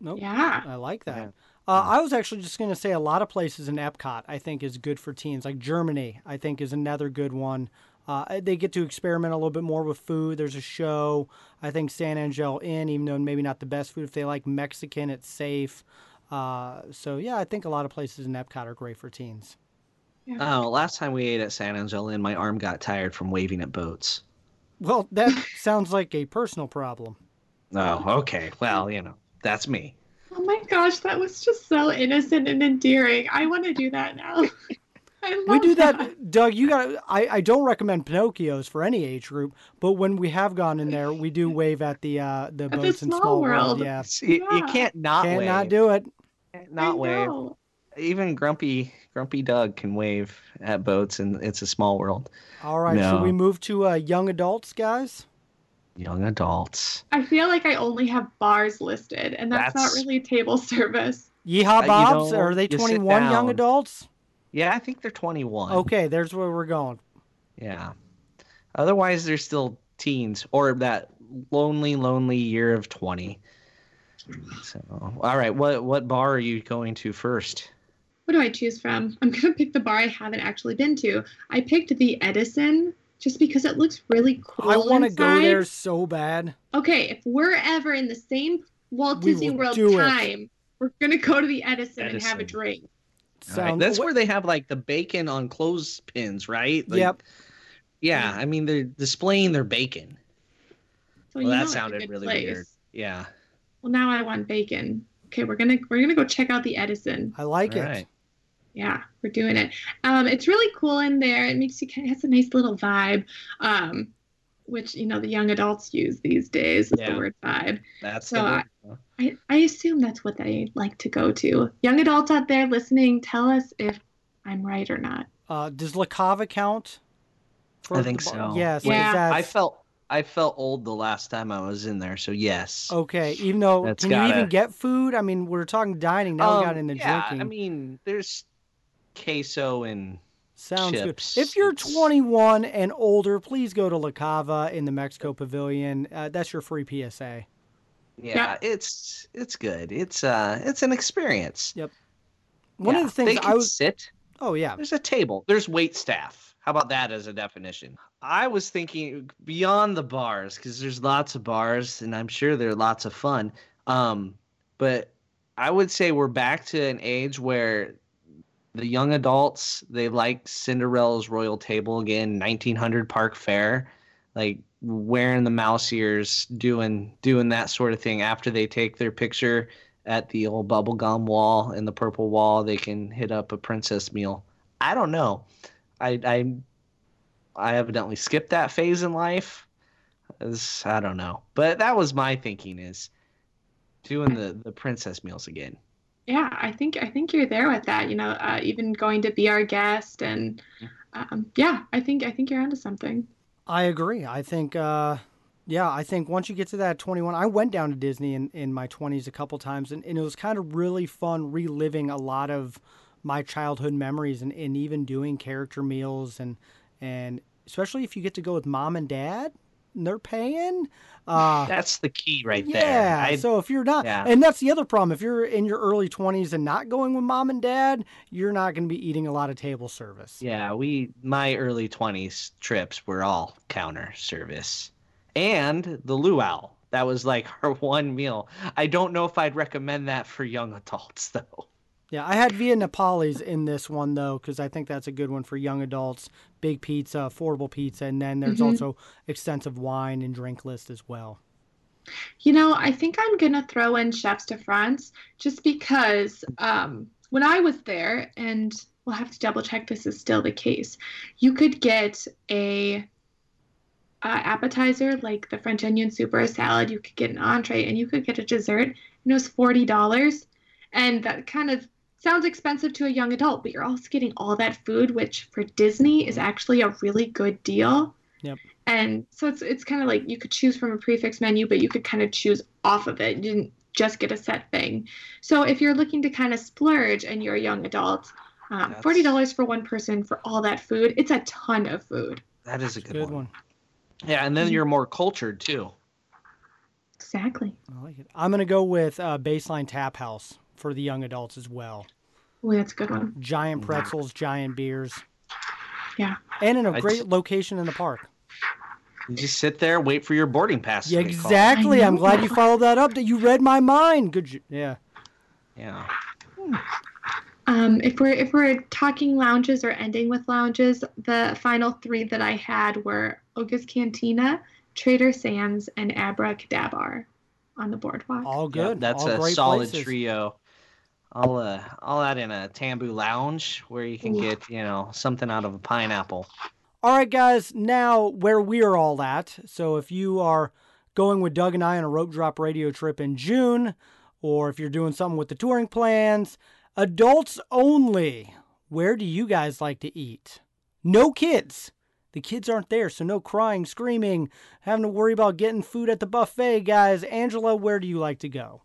Nope. Yeah. I like that. Yeah. Uh, I was actually just going to say a lot of places in Epcot I think is good for teens. Like Germany, I think is another good one. Uh, they get to experiment a little bit more with food. There's a show. I think San Angel Inn, even though maybe not the best food, if they like Mexican, it's safe. Uh, so yeah, I think a lot of places in Epcot are great for teens. Oh, last time we ate at San Angelo, and my arm got tired from waving at boats. Well, that sounds like a personal problem. Oh, okay. Well, you know, that's me. Oh my gosh, that was just so innocent and endearing. I want to do that now. We do that, Doug. You got. I, I don't recommend Pinocchios for any age group, but when we have gone in there, we do wave at the uh, the the boats in Small Small World. World. Yeah, You, you can't not can't wave. not do it. Can't wave. Even grumpy grumpy Doug can wave at boats, and it's a small world. All right, No. so we move to uh, young adults, guys. Young adults. I feel like I only have bars listed, and that's, That's- not really table service. Yeehaw you Bobs, know, are they you 21 young adults? Yeah, I think they're 21. Okay, there's where we're going. Yeah. Otherwise, they're still teens or that lonely, lonely year of 20. So, all right. What what bar are you going to first? What do I choose from? I'm gonna pick the bar I haven't actually been to. I picked the Edison just because it looks really cool. I want to go there so bad. Okay, if we're ever in the same Walt Disney will World do it. time, we're gonna go to the Edison, and have a drink. All right, Sound- That's what- where they have like the bacon on clothespins, right? Like, Yep. Yeah, I mean they're displaying their bacon. So Well, that sounded really place. weird. Yeah. Well, now I want bacon. Okay, we're gonna we're gonna go check out the Edison. I like it. Right. Yeah, we're doing it. Um, it's really cool in there. It makes you kind of has a nice little vibe, um, which you know the young adults use these days. Is Yeah. the word vibe. That's So I- I, I assume that's what they like to go to. Young adults out there listening, tell us if I'm right or not. Uh, does La Cava count? for I think the bar? so. Yes. Yeah. because I felt I felt old the last time I was in there, so yes. Okay, even though That's can you even get food? I mean, we're talking dining now. we got Um, into yeah, drinking. I mean, there's queso and Sounds chips. good. If you're It's- 21 and older, please go to La Cava in the Mexico Pavilion. Uh, that's your free PSA. yeah, it's it's good. It's uh it's an experience. Yep. One Yeah, of the things they I can was sit. oh yeah There's a table. There's wait staff. How about that as a definition? I was thinking beyond the bars because there's lots of bars and I'm sure they're lots of fun. Um, but I would say we're back to an age where the young adults they like Cinderella's Royal Table again, 1900 Park Fare, like wearing the mouse ears, doing doing that sort of thing. After they take their picture at the old bubblegum wall and the purple wall, they can hit up a princess meal. I don't know. I I I evidently skipped that phase in life. As- I don't know, but that was my thinking is doing the the princess meals again. Yeah, I think I think you're there with that. You know, uh, even going to be our guest, and um, yeah, I think I think you're onto something. I agree. I think, uh, yeah, I think once you get to that 21, I went down to Disney in, in my 20s a couple times, and, and it was kind of really fun reliving a lot of my childhood memories and, and even doing character meals and and especially if you get to go with mom and dad and they're paying. Uh, That's the key right yeah. there. I, so if you're not, yeah. and that's the other problem. If you're in your early 20s and not going with mom and dad, you're not going to be eating a lot of table service. yeah, we my early twenties trips were all counter service, and the luau. That was like our one meal. I don't know if I'd recommend that for young adults though. Yeah, I had Via Napolis in this one though, because I think that's a good one for young adults. Big pizza, affordable pizza, and then there's Mhm. also extensive wine and drink list as well. You know, I think I'm gonna throw in Chefs de France just because um, when I was there, and we'll have to double check this is still the case. You could get a uh, appetizer like the French onion soup or a salad. You could get an entree, and you could get a dessert, and it was forty dollars. And that kind of sounds expensive to a young adult, but you're also getting all that food, which for Disney is actually a really good deal. Yep. And so it's it's kind of like you could choose from a prix fixe menu, but you could kind of choose off of it. You didn't just get a set thing. So if you're looking to kind of splurge and you're a young adult, um, forty dollars for one person for all that food, it's a ton of food. That is a good, Good one. one. Yeah, and then you're more cultured too. Exactly. I like it. I'm gonna go with uh, Baseline Tap House for the young adults as well. Oh, that's a good one. Giant pretzels, giant beers, Yeah. and in a I great just- location in the park. You just sit there, wait for your boarding pass. Yeah, to get called. exactly. I I'm glad you followed that up. That you read my mind. Good. j- Yeah. Yeah. Um, if we're if we're talking lounges or ending with lounges, the final three that I had were Oga's Cantina, Trader Sam's, and Abracadabar on the boardwalk. All Yeah, good. that's All a solid places. trio. I'll uh, I'll add in a Tambu Lounge where you can get you know something out of a pineapple. All right, guys, now where we're all at. So if you are going with Doug and I on a rope drop radio trip in June, or if you're doing something with the touring plans, adults only, where do you guys like to eat? No kids. The kids aren't there, so no crying, screaming, having to worry about getting food at the buffet, guys. Angela, where do you like to go?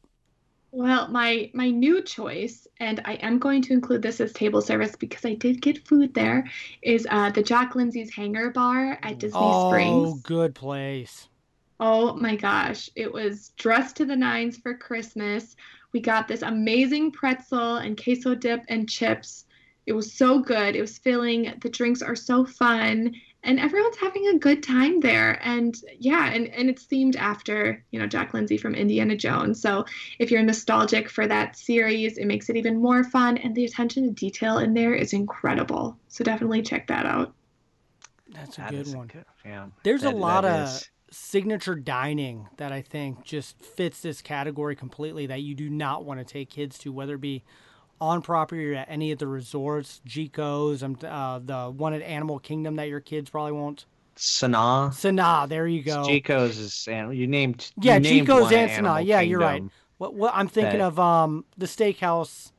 Well, my my new choice, and I am going to include this as table service because I did get food there, is uh, the Jack Lindsey's Hangar Bar at Disney oh, Springs. Oh, good place. Oh my gosh, it was dressed to the nines for Christmas. We got this amazing pretzel and queso dip and chips. It was so good. It was filling. The drinks are so fun, and everyone's having a good time there. And yeah, and, and it's themed after, you know, Jack Lindsey from Indiana Jones. So if you're nostalgic for that series, it makes it even more fun. And the attention to detail in there is incredible. So definitely check that out. That's a That good is one. good- yeah. There's a lot of is- signature dining that I think just fits this category completely that you do not want to take kids to, whether it be on property or at any of the resorts, Jiko's, um, uh, the one at Animal Kingdom that your kids probably won't. Sanaa. Sanaa, there you go. Jiko's is and you named yeah, you named Jiko's and Animal Sanaa. Yeah, you're right. What, what I'm thinking that- of um the steakhouse,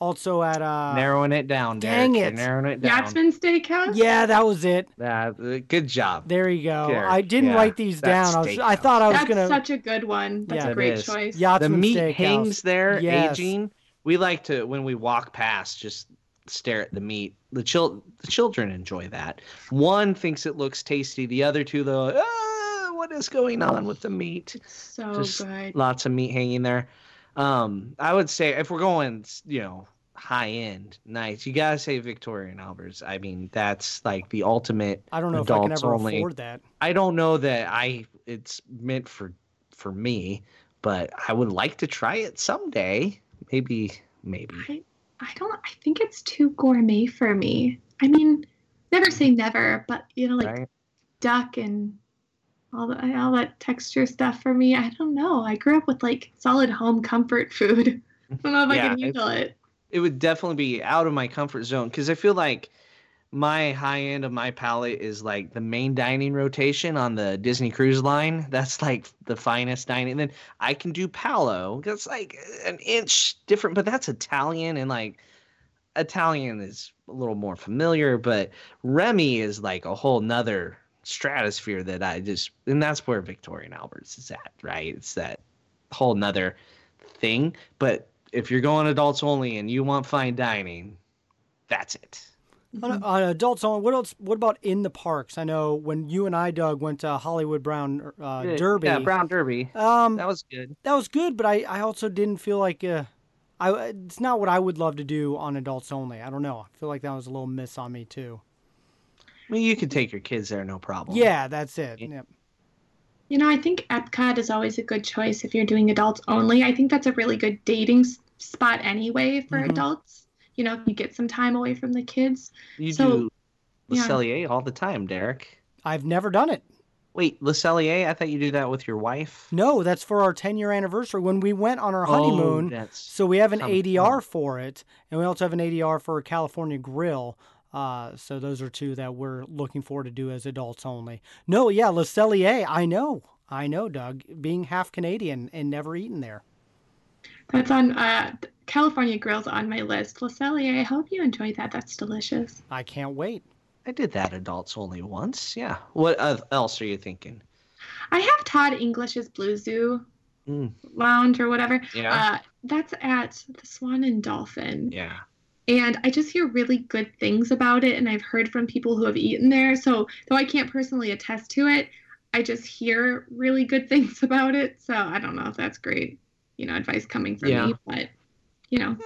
also at uh. narrowing it down. dang Derek. You're it. narrowing it down. Yachtsman Steakhouse. Yeah, that was it. Uh, good job. There you go. There, I didn't yeah, write these down. I, was, I thought I was That's gonna. such a good one. That's Yeah, a great choice. Yachtsman the meat Steakhouse. hangs there, Yes. aging. We like to when we walk past, just stare at the meat. The chil- the children enjoy that. One thinks it looks tasty. The other two, though, ah, what is going on with the meat? So Just good. Lots of meat hanging there. Um, I would say if we're going, you know, high end, nice, you gotta say Victoria and Albert's. I mean, that's like the ultimate. I don't know if I can ever only. afford that. I don't know that I it's meant for for me, but I would like to try it someday. Maybe, maybe. I, I don't. I think it's too gourmet for me. I mean, never say never, but you know, like right? duck and all the all that texture stuff for me. I don't know. I grew up with like solid home comfort food. I don't know if Yeah, I can handle it. It would definitely be out of my comfort zone because I feel like my high end of my palate is like the main dining rotation on the Disney Cruise Line. That's like the finest dining. And then I can do Palo. That's like an inch different, but that's Italian and like Italian is a little more familiar, but Remy is like a whole nother stratosphere that I just and that's where Victoria and Albert's is at, right? It's that whole nother thing. But if you're going adults only and you want fine dining, that's it. On, on adults only. What else? What about in the parks? I know when you and I, Doug, went to Hollywood Brown uh, Derby. Yeah, Brown Derby. Um, That was good. that was good, but I, I also didn't feel like uh, I it's not what I would love to do on adults only. I don't know. I feel like that was a little miss on me too. I mean, you could take your kids there, no problem. Yeah, that's it. Yeah. Yep. You know, I think Epcot is always a good choice if you're doing adults only. I think that's a really good dating spot anyway for Mhm. adults. You know, if you get some time away from the kids. You So, do Le yeah. Cellier all the time, Derek. I've never done it. Wait, Le Cellier? I thought you do that with your wife. No, that's for our 10 year anniversary when we went on our Oh, honeymoon. that's So we have an ADR fun. for it, and we also have an ADR for California Grill. Uh, so those are two that we're looking forward to do as adults only. No, yeah, Le Cellier, I know, I know, Doug, being half Canadian and never eaten there. That's on uh, California Grill's on my list. Le Cellier, I hope you enjoy that. That's delicious. I can't wait. I did that adults only once. Yeah. What uh, else are you thinking? I have Todd English's Blue Zoo Mm. Lounge or whatever. Yeah. Uh, that's at the Swan and Dolphin. Yeah. And I just hear really good things about it. And I've heard from people who have eaten there. So, though I can't personally attest to it, I just hear really good things about it. So, I don't know if that's great, you know, advice coming from Yeah. me. But, you know,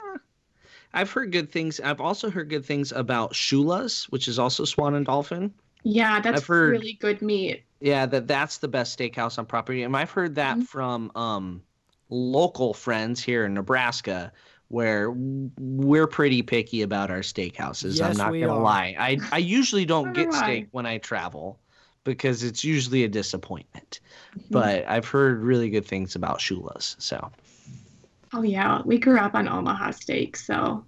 I've heard good things. I've also heard good things about Shula's, which is also Swan and Dolphin. yeah, that's I've heard- really good meat. Yeah, that that's the best steakhouse on property. And I've heard that Mhm. from um local friends here in Nebraska where we're pretty picky about our steakhouses. I'm not going to are. lie. I I usually don't get steak when I travel because it's usually a disappointment. Mm-hmm. But I've heard really good things about Shula's. So, Oh, yeah. We grew up on Omaha steak. So,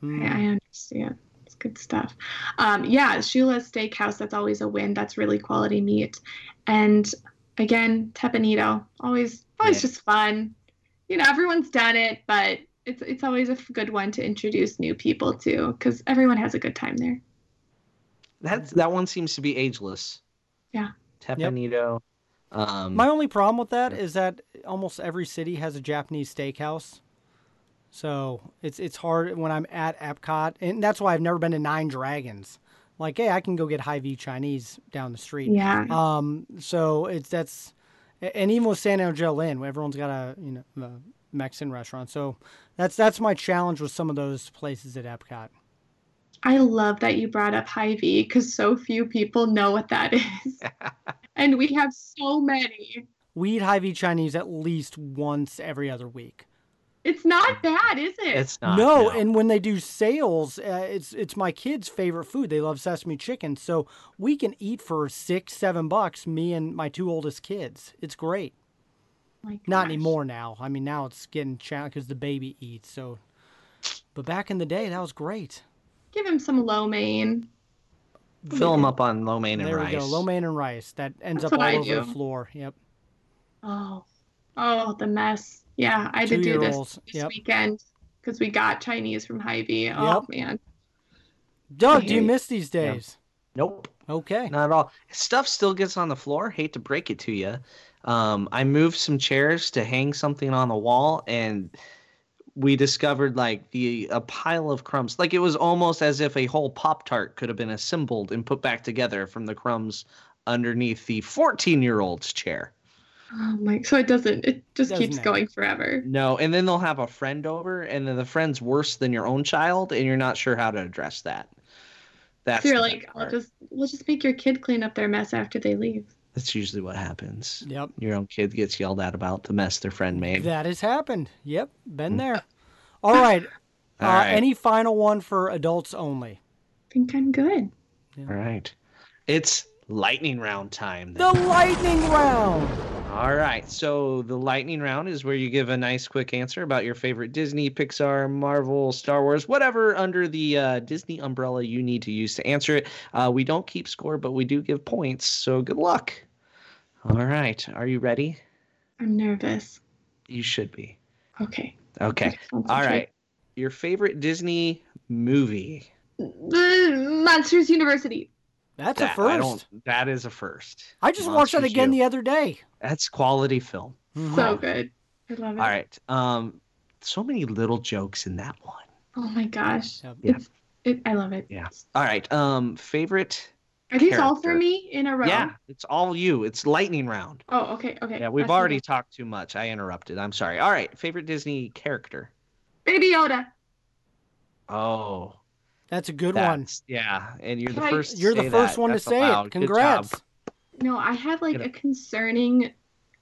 Hmm. I, I understand. It's good stuff. Um, yeah, Shula's Steakhouse, that's always a win. That's really quality meat. And again, Teppan Edo, always always Yeah. just fun. You know, everyone's done it, but it's it's always a good one to introduce new people to because everyone has a good time there. That's that one seems to be ageless. Yeah. Teppan Edo. Um, My only problem with that is that almost every city has a Japanese steakhouse. So it's it's hard when I'm at Epcot, and that's why I've never been to Nine Dragons. Like, hey, I can go get Hy-Vee Chinese down the street. Yeah. Um. So it's that's, and even with San Angel Inn, everyone's got a you know a Mexican restaurant. So that's that's my challenge with some of those places at Epcot. I love that you brought up Hy-Vee because so few people know what that is. and we have so many. We eat Hy-Vee Chinese at least once every other week. It's not bad, is it? It's not. no, and when they do sales, uh, it's it's my kids' favorite food. They love sesame chicken, so we can eat for six, seven bucks. Me and my two oldest kids. It's great. My Not anymore now. I mean, now it's getting challenged because the baby eats. So, but back in the day, that was great. Give him some lo mein. fill them up on lo mein and there rice. we go, lo mein and rice. That ends That's up all I over the floor. Yep. Oh, oh, the mess. Yeah, I had to do this Two-year-olds, this yep. weekend because we got Chinese from Hy-Vee. Oh Yep. man, Doug, do you miss these days? Nope. Okay. Not at all. Stuff still gets on the floor. Hate to break it to you. Um, I moved some chairs to hang something on the wall, and we discovered like the a pile of crumbs. Like it was almost as if a whole Pop Tart could have been assembled and put back together from the crumbs underneath the 14 year old's chair. oh my. So it doesn't. It just Doesn't keeps it? going forever. No, and then they'll have a friend over, and then the friend's worse than your own child, and you're not sure how to address that. That's so you're like, I'll just we'll just make your kid clean up their mess after they leave. That's usually what happens. Yep. Your own kid gets yelled at about the mess their friend made. That has happened. Yep. Been there. All right. Mm. All uh, right. Any final one for adults only? I think I'm good. All right. It's lightning round time. The lightning round. All right. So the lightning round is where you give a nice quick answer about your favorite Disney, Pixar, Marvel, Star Wars, whatever under the uh, Disney umbrella you need to use to answer it. Uh, we don't keep score, but we do give points. So good luck. All right. Are you ready? I'm nervous. You should be. Okay. Okay. All right. Your favorite Disney movie? Monsters University. That's That, a first. I I, don't. That is a first. I just watched that again U. the other day. That's quality film. So good. I love it. All right. Um, so many little jokes in that one. Oh my gosh. Yeah. It. I love it. Yeah. All right. Um, favorite. Are these all for me in a row? Yeah, it's all you. It's lightning round. Oh, okay, okay. Yeah, we've Let's already do talked too much. I interrupted. I'm sorry. All right. Favorite Disney character. Baby Yoda. Oh, That's a good one. yeah. And you're the Can I- first. to You're the first that. one to say allowed. it. Good Congrats. No, I have like a concerning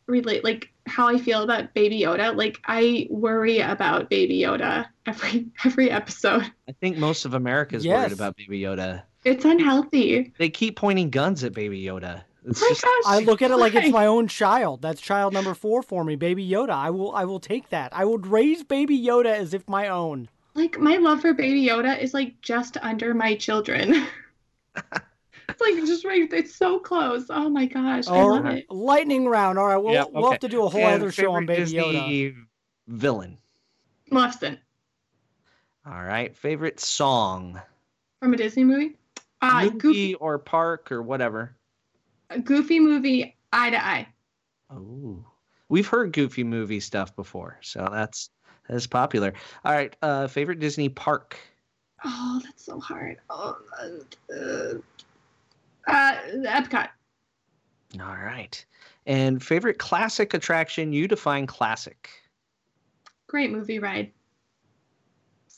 relate like how I feel about Baby Yoda. Like I worry about Baby Yoda every every episode. I think most of America is Yes. worried about Baby Yoda. It's unhealthy. They keep pointing guns at Baby Yoda. It's Oh my just gosh. I look at it like it's my own child. That's child number four for me, Baby Yoda. I will, I will take that. I would raise Baby Yoda as if my own. like my love for Baby Yoda is like just under my children. it's like just right. It's so close. Oh my gosh, I love right, it. lightning round. All right, we'll, Yep, we'll okay. have to do a whole And other show on favorite Baby Yoda. Villain. Maleficent All right. Favorite song. from a Disney movie. Uh, movie Goofy, or park or whatever. Goofy movie, eye to eye. Oh, we've heard Goofy movie stuff before, so that's that's popular. All right, uh, favorite Disney park. Oh, that's so hard. Oh, uh, uh, Epcot. All right, and favorite classic attraction. You define classic. Great movie ride.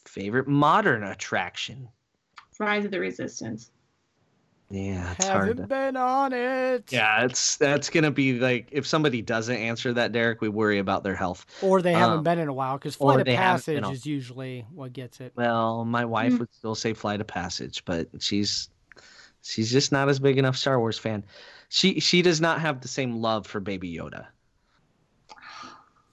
Favorite modern attraction. Rise of the Resistance. Yeah, it's hard. Haven't to- been on it. Yeah, it's that's gonna be like if somebody doesn't answer that, Derek, we worry about their health. Or they haven't Um, been in a while because or Flight of they haven't been Passage is usually what gets it. Well, my wife Mm. would still say Flight of Passage, but she's she's just not as big enough Star Wars fan. She she does not have the same love for Baby Yoda.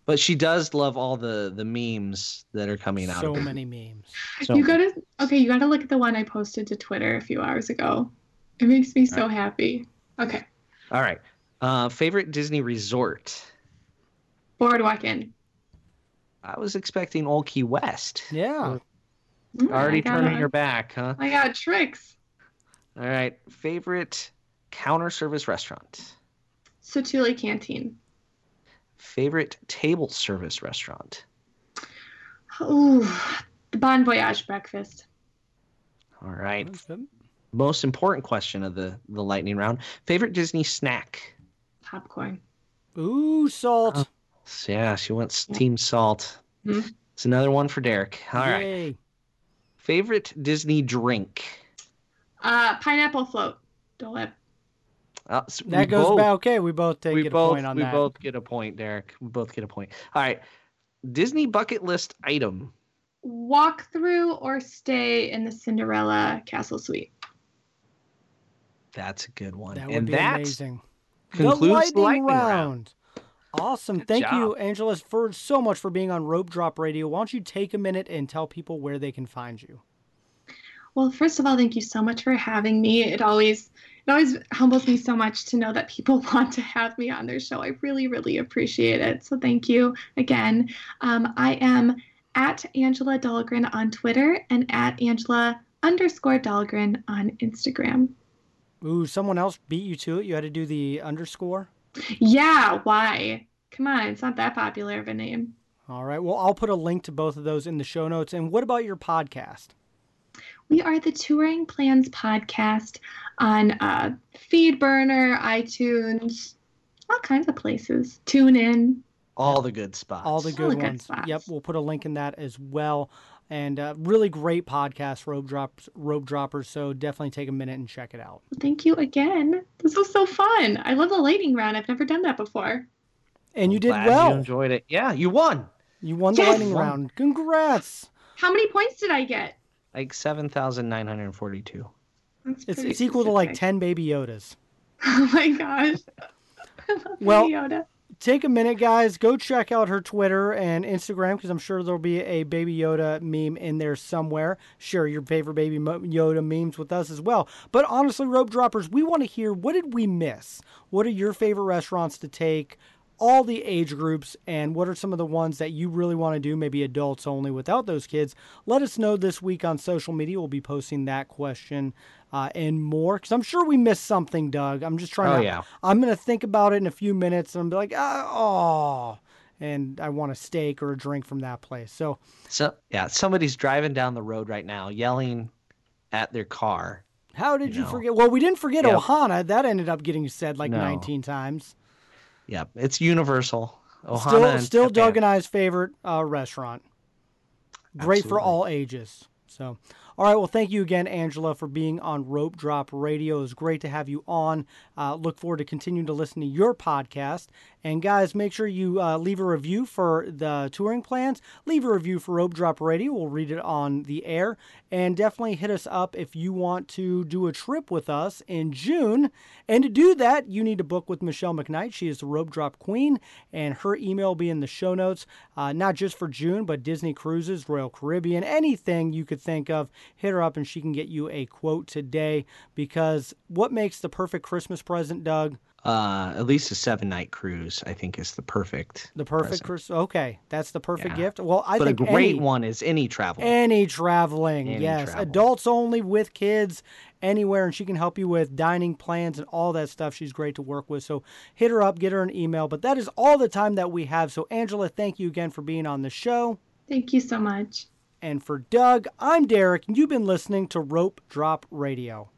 But she does love all the the memes that are coming out. So of it. many memes. So- you gotta okay. You gotta look at the one I posted to Twitter a few hours ago. It makes me so happy. Okay, All right. Uh, favorite Disney resort. Boardwalk Inn. I was expecting Old Key West. Yeah. Mm, Already got- turning your back, huh? I got tricks. All right. Favorite counter service restaurant. Satu'li Canteen. Favorite table service restaurant. Ooh, the Bon Voyage breakfast. All right. That's good. most important question of the the lightning round favorite disney snack Popcorn. Ooh, salt. So, yeah she went steamed salt Mhm. it's another one for derek all right Yay. favorite disney drink Uh, pineapple float. Dole Whip. Uh, s- we That goes both, back. Okay, we both take we it both a point on we that. both get a point derek we both get a point all right Disney bucket list item. Walk through or stay in the Cinderella Castle Suite. That's a good one. That would and be that amazing. concludes the lightning, the lightning round. round. Awesome. Thank you, job. Angela, for so much for being on Rope Drop Radio. Why don't you take a minute and tell people where they can find you? Well, first of all, thank you so much for having me. It always it always humbles me so much to know that people want to have me on their show. I really, really appreciate it. So thank you again. Um, I am at Angela Dahlgren on Twitter and at Angela underscore Dahlgren on Instagram. Ooh, someone else beat you to it. You had to do the underscore. Yeah, why? Come on, it's not that popular of a name. All right. Well, I'll put a link to both of those in the show notes. And what about your podcast? We are the Touring Plans podcast on uh, Feedburner, iTunes, all kinds of places. Tune in. All the good spots. All the All good the good ones. spots. Yep, we'll put a link in that as well. And uh, really great podcast, rope drops, rope droppers. So definitely take a minute and check it out. Thank you again. This was so fun. I love the lightning round. I've never done that before. And you did Glad well. You enjoyed it. Yeah, you won. You won the Yes! lightning round. Congrats. How many points did I get? Like seven thousand nine hundred forty-two. That's It's, it's equal to like 10 baby Yodas. Oh my gosh. I love Well- Baby Yoda. Take a minute, guys. Go check out her Twitter and Instagram because I'm sure there'll be a Baby Yoda meme in there somewhere. Share your favorite Baby Yoda memes with us as well. But honestly, rope droppers, we want to hear what did we miss? What are your favorite restaurants to take? All the age groups, and what are some of the ones that you really want to do, maybe adults only without those kids? Let us know this week on social media. We'll be posting that question uh, and more because I'm sure we missed something, Doug. I'm just trying Oh, to. yeah. I'm gonna think about it in a few minutes and I'm be like, oh, and I want a steak or a drink from that place. So So yeah, somebody's driving down the road right now, yelling at their car. how did You you know. forget? Well, we didn't forget Yep. Ohana. That ended up getting said like No. 19 times. Yep, it's universal. Ohana still, and still Pepe. Doug and I's favorite uh, restaurant. Great for all ages. So, all right. Well, thank you again, Angela, for being on Rope Drop Radio. It was great to have you on. Uh, look forward to continuing to listen to your podcast. And guys, make sure you uh, leave a review for the touring plans. Leave a review for Rope Drop Radio. We'll read it on the air. And definitely hit us up if you want to do a trip with us in June. And to do that, you need to book with Michelle McKnight. She is the Rope Drop Queen, and her email will be in the show notes, uh, not just for June, but Disney Cruises, Royal Caribbean, anything you could think of. Hit her up, and she can get you a quote today. Because what makes the perfect Christmas present, Doug? Uh, at least a seven night cruise, I think, is the perfect. The perfect present. Christmas. Okay, that's the perfect Yeah. gift. Well, I but a great any, one is any travel. Any traveling, Any yes. travel. Adults only with kids, anywhere, and she can help you with dining plans and all that stuff. She's great to work with. So hit her up, get her an email. But that is all the time that we have. So, Angela, thank you again for being on the show. Thank you so much. And for Doug, I'm Derek, and you've been listening to Rope Drop Radio.